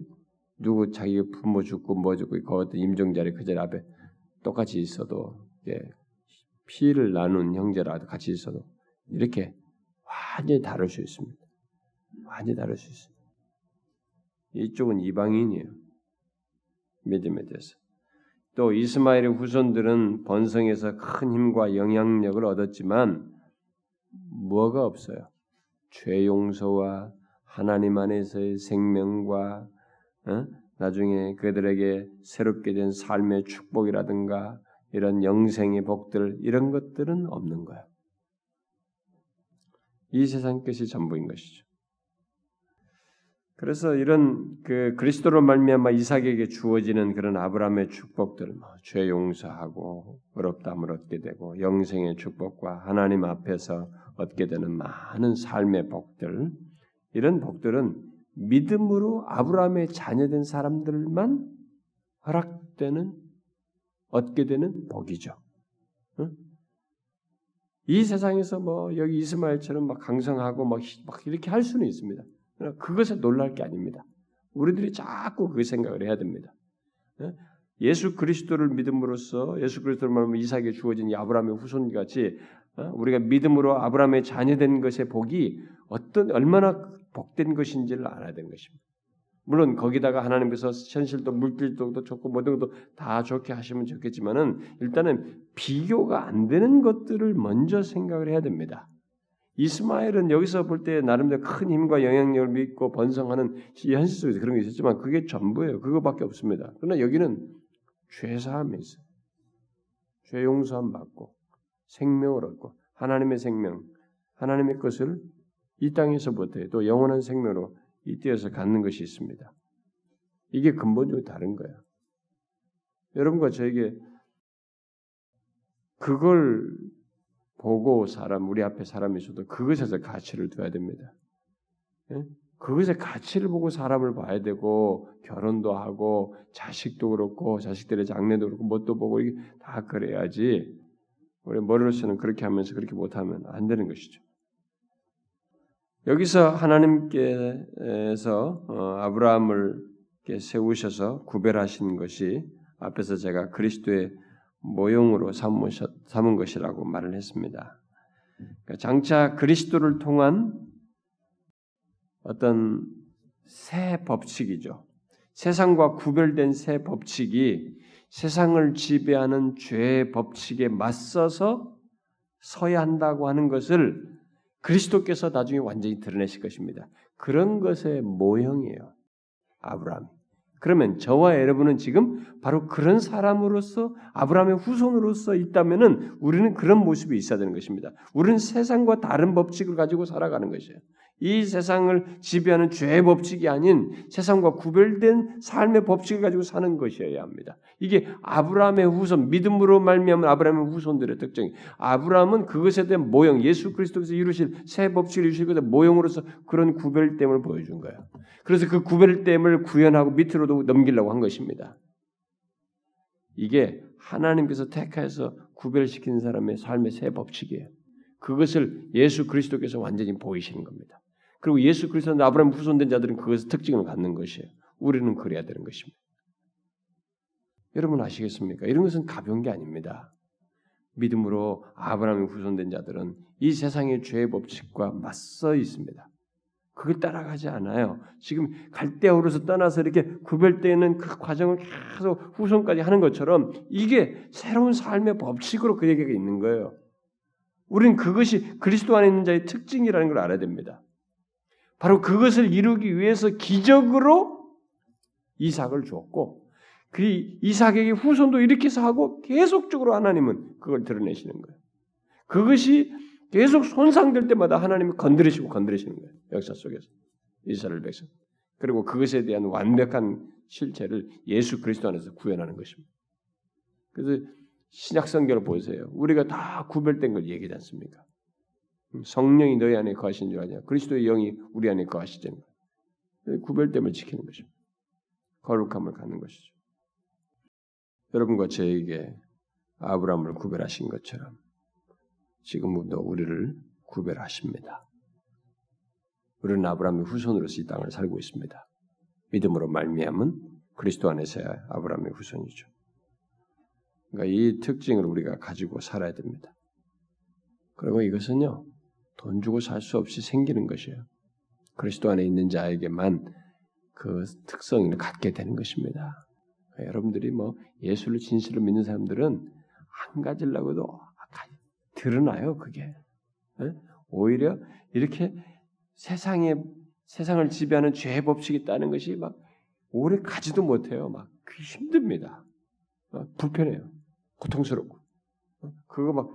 누구 자기 부모 죽고 뭐 죽고 그 임종 자리 그 자리 앞에 똑같이 있어도 피를 나눈 형제라도 같이 있어도 이렇게 완전히 다를 수 있습니다. 완전히 다를 수 있습니다. 이쪽은 이방인이에요. 믿음에 대해서. 또 이스마엘의 후손들은 번성에서 큰 힘과 영향력을 얻었지만 뭐가 없어요. 죄 용서와 하나님 안에서의 생명과 어? 나중에 그들에게 새롭게 된 삶의 축복이라든가 이런 영생의 복들 이런 것들은 없는 거야. 이 세상 것이 전부인 것이죠. 그래서 이런 그 그리스도로 말미암아 이삭에게 주어지는 그런 아브라함의 축복들, 뭐죄 용서하고 어렵담을 얻게 되고 영생의 축복과 하나님 앞에서 얻게 되는 많은 삶의 복들, 이런 복들은 믿음으로 아브라함의 자녀된 사람들만 허락되는 얻게 되는 복이죠. 응? 이 세상에서 뭐 여기 이스마엘처럼 막 강성하고 막, 막 이렇게 할 수는 있습니다. 그것에 놀랄 게 아닙니다. 우리들이 자꾸 그 생각을 해야 됩니다. 예수 그리스도를 믿음으로써 예수 그리스도를 말하면 이삭에 주어진 이 아브라함의 후손 같이 우리가 믿음으로 아브라함의 자녀된 것의 복이 어떤 얼마나 복된 것인지를 알아야 되는 것입니다. 물론 거기다가 하나님께서 현실도 물질도 좋고 모든 것도 다 좋게 하시면 좋겠지만은 일단은 비교가 안 되는 것들을 먼저 생각을 해야 됩니다. 이스마엘은 여기서 볼 때 나름대로 큰 힘과 영향력을 믿고 번성하는 현실 속에서 그런 게 있었지만 그게 전부예요. 그거밖에 없습니다. 그러나 여기는 죄사함이 있어요. 죄 용서함 받고 생명을 얻고 하나님의 생명, 하나님의 것을 이 땅에서부터 또 영원한 생명으로 이 땅에서 갖는 것이 있습니다. 이게 근본적으로 다른 거예요. 여러분과 저에게 그걸 보고 사람 우리 앞에 사람이 있어도 그것에서 가치를 둬야 됩니다. 예? 그것의 가치를 보고 사람을 봐야 되고 결혼도 하고 자식도 그렇고 자식들의 장래도 그렇고 뭣도 보고 이게 다 그래야지 우리 머리로서는 그렇게 하면서 그렇게 못하면 안 되는 것이죠. 여기서 하나님께서 어, 아브라함을 세우셔서 구별하신 것이 앞에서 제가 그리스도의 모형으로 삼은 것이라고 말을 했습니다. 그러니까 장차 그리스도를 통한 어떤 새 법칙이죠. 세상과 구별된 새 법칙이 세상을 지배하는 죄의 법칙에 맞서서 서야 한다고 하는 것을 그리스도께서 나중에 완전히 드러내실 것입니다. 그런 것의 모형이에요. 아브라함. 그러면 저와 여러분은 지금 바로 그런 사람으로서 아브라함의 후손으로서 있다면은 우리는 그런 모습이 있어야 되는 것입니다. 우리는 세상과 다른 법칙을 가지고 살아가는 것이에요. 이 세상을 지배하는 죄의 법칙이 아닌 세상과 구별된 삶의 법칙을 가지고 사는 것이어야 합니다. 이게 아브라함의 후손, 믿음으로 말미암은 아브라함의 후손들의 특징. 아브라함은 그것에 대한 모형, 예수 그리스도께서 이루실 새 법칙을 이루실 것의 모형으로서 그런 구별됨을 보여준 거예요. 그래서 그 구별됨을 구현하고 밑으로도 넘기려고 한 것입니다. 이게 하나님께서 택하여서 구별시킨 사람의 삶의 새 법칙이에요. 그것을 예수 그리스도께서 완전히 보이시는 겁니다. 그리고 예수 그리스도 는 아브라함 후손된 자들은 그것의 특징을 갖는 것이에요. 우리는 그래야 되는 것입니다. 여러분 아시겠습니까? 이런 것은 가벼운 게 아닙니다. 믿음으로 아브라함의 후손된 자들은 이 세상의 죄의 법칙과 맞서 있습니다. 그걸 따라가지 않아요. 지금 갈대아우로서 떠나서 이렇게 구별되는 그 과정을 계속 후손까지 하는 것처럼 이게 새로운 삶의 법칙으로 그에게 있는 거예요. 우리는 그것이 그리스도 안에 있는 자의 특징이라는 걸 알아야 됩니다. 바로 그것을 이루기 위해서 기적으로 이삭을 주었고 그 이삭에게 후손도 해서 하고 계속적으로 하나님은 그걸 드러내시는 거예요. 그것이 계속 손상될 때마다 하나님이 건드리시고 건드리시는 거예요. 역사 속에서 이스라엘 백성. 그리고 그것에 대한 완벽한 실체를 예수 그리스도 안에서 구현하는 것입니다. 그래서 신약 성경을 보세요. 우리가 다 구별된 걸 얘기하지 않습니까? 성령이 너희 안에 거하신 줄 아냐? 그리스도의 영이 우리 안에 거예요. 구별됨을 지키는 것입니다. 거룩함을 갖는 것이죠. 여러분과 저에게 아브라함을 구별하신 것처럼 지금도 우리를 구별하십니다. 우리는 아브라함의 후손으로서 이 땅을 살고 있습니다. 믿음으로 말미암은 그리스도 안에서야 아브라함의 후손이죠. 그러니까 이 특징을 우리가 가지고 살아야 됩니다. 그리고 이것은요 돈 주고 살 수 없이 생기는 것이에요. 그리스도 안에 있는 자에게만 그 특성을 갖게 되는 것입니다. 여러분들이 뭐 예수를 진실로 믿는 사람들은 한 가지라고도 드러나요, 그게. 오히려 이렇게 세상에 세상을 지배하는 죄 법칙이 있다는 것이 막 오래 가지도 못해요. 막 힘듭니다. 불편해요. 고통스럽고. 그거 막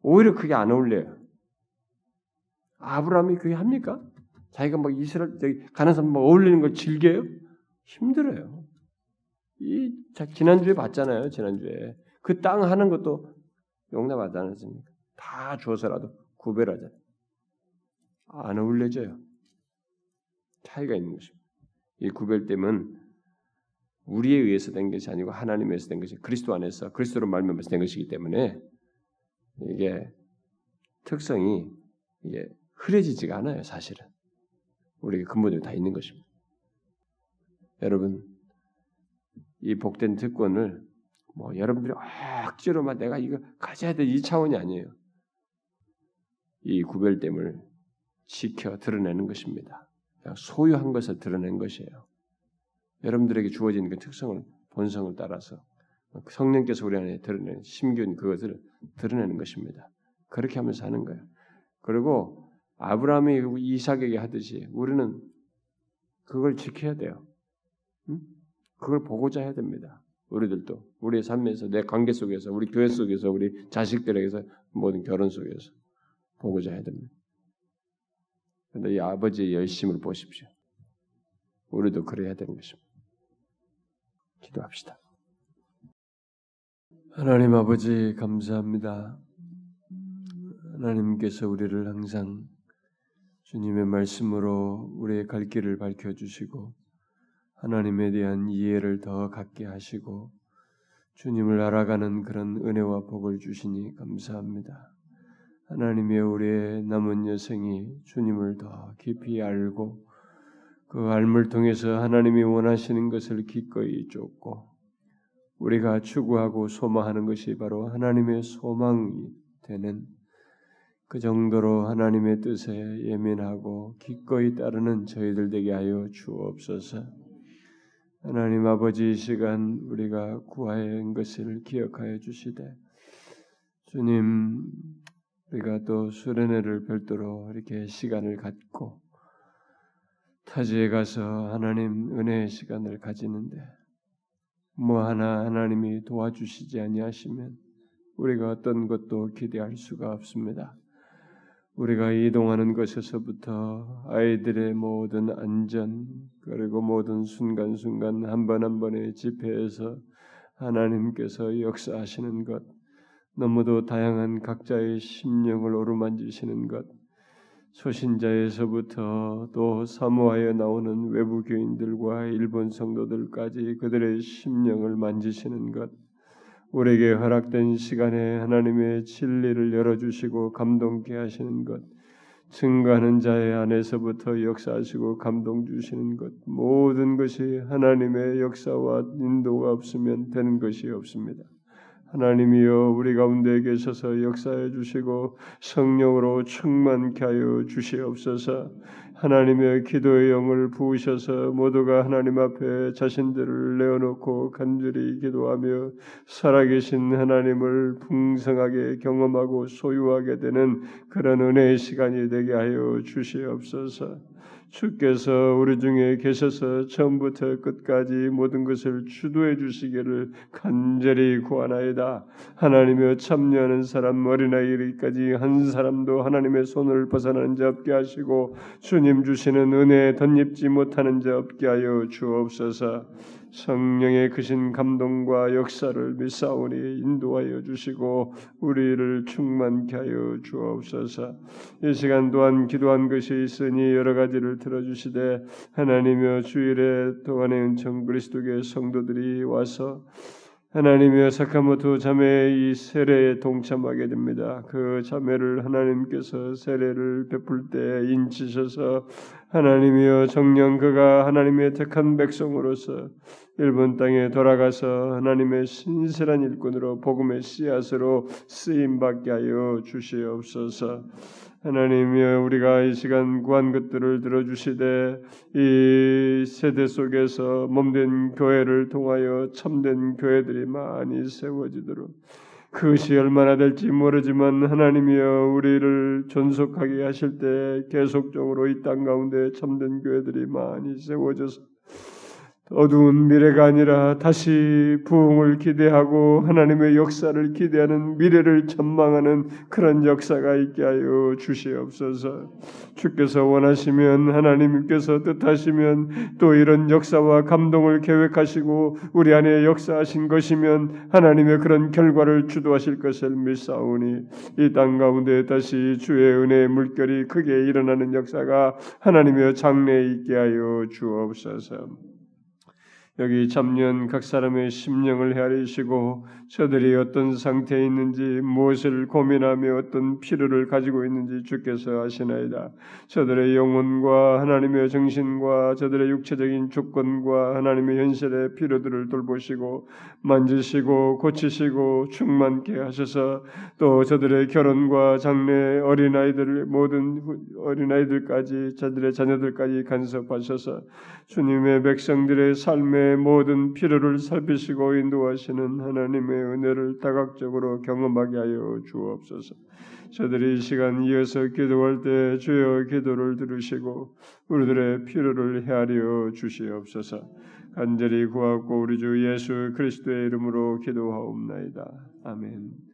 오히려 그게 안 어울려요. 아브라함이 그게 합니까? 자기가 막 이스라엘 가는 사람 막 어울리는 걸 즐겨요? 힘들어요. 이 지난주에 봤잖아요. 지난주에 그 땅 하는 것도 용납하지 않았습니까? 다 줘서라도 구별하자. 안 어울려져요. 차이가 있는 것입니다. 이 구별됨은 우리에 의해서 된 것이 아니고 하나님에 서된 것이 그리스도 안에서 그리스도로 말미암아서 된 것이기 때문에 이게 특성이 이게 흐려지지가 않아요, 사실은. 우리에게 근본적으로 다 있는 것입니다. 여러분, 이 복된 특권을 뭐 여러분들이 억지로만 내가 이거 가져야 돼 이 차원이 아니에요. 이 구별됨을 지켜 드러내는 것입니다. 소유한 것을 드러낸 것이에요. 여러분들에게 주어진 그 특성을 본성을 따라서 성령께서 우리 안에 드러낸 심균 그것을 드러내는 것입니다. 그렇게 하면서 하는 거예요. 그리고 아브라함이 이삭에게 하듯이 우리는 그걸 지켜야 돼요. 응? 그걸 보고자 해야 됩니다. 우리들도 우리의 삶에서 내 관계 속에서 우리 교회 속에서 우리 자식들에게서 모든 결혼 속에서 보고자 해야 됩니다. 그런데 이 아버지의 열심을 보십시오. 우리도 그래야 되는 것입니다. 기도합시다. 하나님 아버지 감사합니다. 하나님께서 우리를 항상 주님의 말씀으로 우리의 갈 길을 밝혀 주시고 하나님에 대한 이해를 더 갖게 하시고 주님을 알아가는 그런 은혜와 복을 주시니 감사합니다. 하나님의 우리의 남은 여생이 주님을 더 깊이 알고 그 알물 통해서 하나님이 원하시는 것을 기꺼이 쫓고 우리가 추구하고 소망하는 것이 바로 하나님의 소망이 되는 그 정도로 하나님의 뜻에 예민하고 기꺼이 따르는 저희들 되게 하여 주옵소서. 하나님 아버지 이 시간 우리가 구하인 것을 기억하여 주시되 주님 우리가 또 수련회를 별도로 이렇게 시간을 갖고 타지에 가서 하나님 은혜의 시간을 가지는데 뭐 하나 하나님이 도와주시지 아니하시면 우리가 어떤 것도 기대할 수가 없습니다. 우리가 이동하는 것에서부터 아이들의 모든 안전 그리고 모든 순간순간 한 번 한 번의 집회에서 하나님께서 역사하시는 것 너무도 다양한 각자의 심령을 오르만지시는 것 소신자에서부터 또 사모하여 나오는 외부 교인들과 일본 성도들까지 그들의 심령을 만지시는 것 우리에게 허락된 시간에 하나님의 진리를 열어주시고 감동케 하시는 것, 증가하는 자의 안에서부터 역사하시고 감동 주시는 것, 모든 것이 하나님의 역사와 인도가 없으면 되는 것이 없습니다. 하나님이여 우리 가운데 계셔서 역사해 주시고 성령으로 충만케 하여 주시옵소서. 하나님의 기도의 영을 부으셔서 모두가 하나님 앞에 자신들을 내어놓고 간절히 기도하며 살아계신 하나님을 풍성하게 경험하고 소유하게 되는 그런 은혜의 시간이 되게 하여 주시옵소서. 주께서 우리 중에 계셔서 처음부터 끝까지 모든 것을 주도해 주시기를 간절히 구하나이다. 하나님의 참여하는 사람 어린아이까지 한 사람도 하나님의 손을 벗어나는 자 없게 하시고 주님 주시는 은혜에 덧입지 못하는 자 없게 하여 주옵소서. 성령의 크신 감동과 역사를 미사오니 인도하여 주시고 우리를 충만케 하여 주옵소서. 이 시간 또한 기도한 것이 있으니 여러 가지를 들어주시되 하나님여 주일에 동안의 은총 그리스도의 성도들이 와서 하나님의 사카모토 자매의 이 세례에 동참하게 됩니다. 그 자매를 하나님께서 세례를 베풀 때 인치셔서 하나님이여 정령 그가 하나님의 택한 백성으로서 일본 땅에 돌아가서 하나님의 신실한 일꾼으로 복음의 씨앗으로 쓰임 받게 하여 주시옵소서. 하나님이여 우리가 이 시간 구한 것들을 들어주시되 이 세대 속에서 몸된 교회를 통하여 참된 교회들이 많이 세워지도록 그것이 얼마나 될지 모르지만 하나님이여 우리를 존속하게 하실 때 계속적으로 이 땅 가운데 참된 교회들이 많이 세워져서 어두운 미래가 아니라 다시 부흥을 기대하고 하나님의 역사를 기대하는 미래를 전망하는 그런 역사가 있게 하여 주시옵소서. 주께서 원하시면 하나님께서 뜻하시면 또 이런 역사와 감동을 계획하시고 우리 안에 역사하신 것이면 하나님의 그런 결과를 주도하실 것을 믿사오니 이 땅 가운데 다시 주의 은혜의 물결이 크게 일어나는 역사가 하나님의 장래에 있게 하여 주옵소서. 여기 참년 각 사람의 심령을 헤아리시고 저들이 어떤 상태에 있는지 무엇을 고민하며 어떤 필요를 가지고 있는지 주께서 아시나이다. 저들의 영혼과 하나님의 정신과 저들의 육체적인 조건과 하나님의 현실의 필요들을 돌보시고 만지시고 고치시고 충만케 하셔서 또 저들의 결혼과 장래 어린아이들 모든 어린아이들까지 저들의 자녀들까지 간섭하셔서 주님의 백성들의 삶의 모든 필요를 살피시고 인도하시는 은혜를 다각적으로 경험하게 하여 주옵소서. 저들이 이 시간 이어서 기도할 때 주여 기도를 들으시고 우리들의 필요를 헤아려 주시옵소서. 간절히 구하고 우리 주 예수 그리스도의 이름으로 기도하옵나이다. 아멘.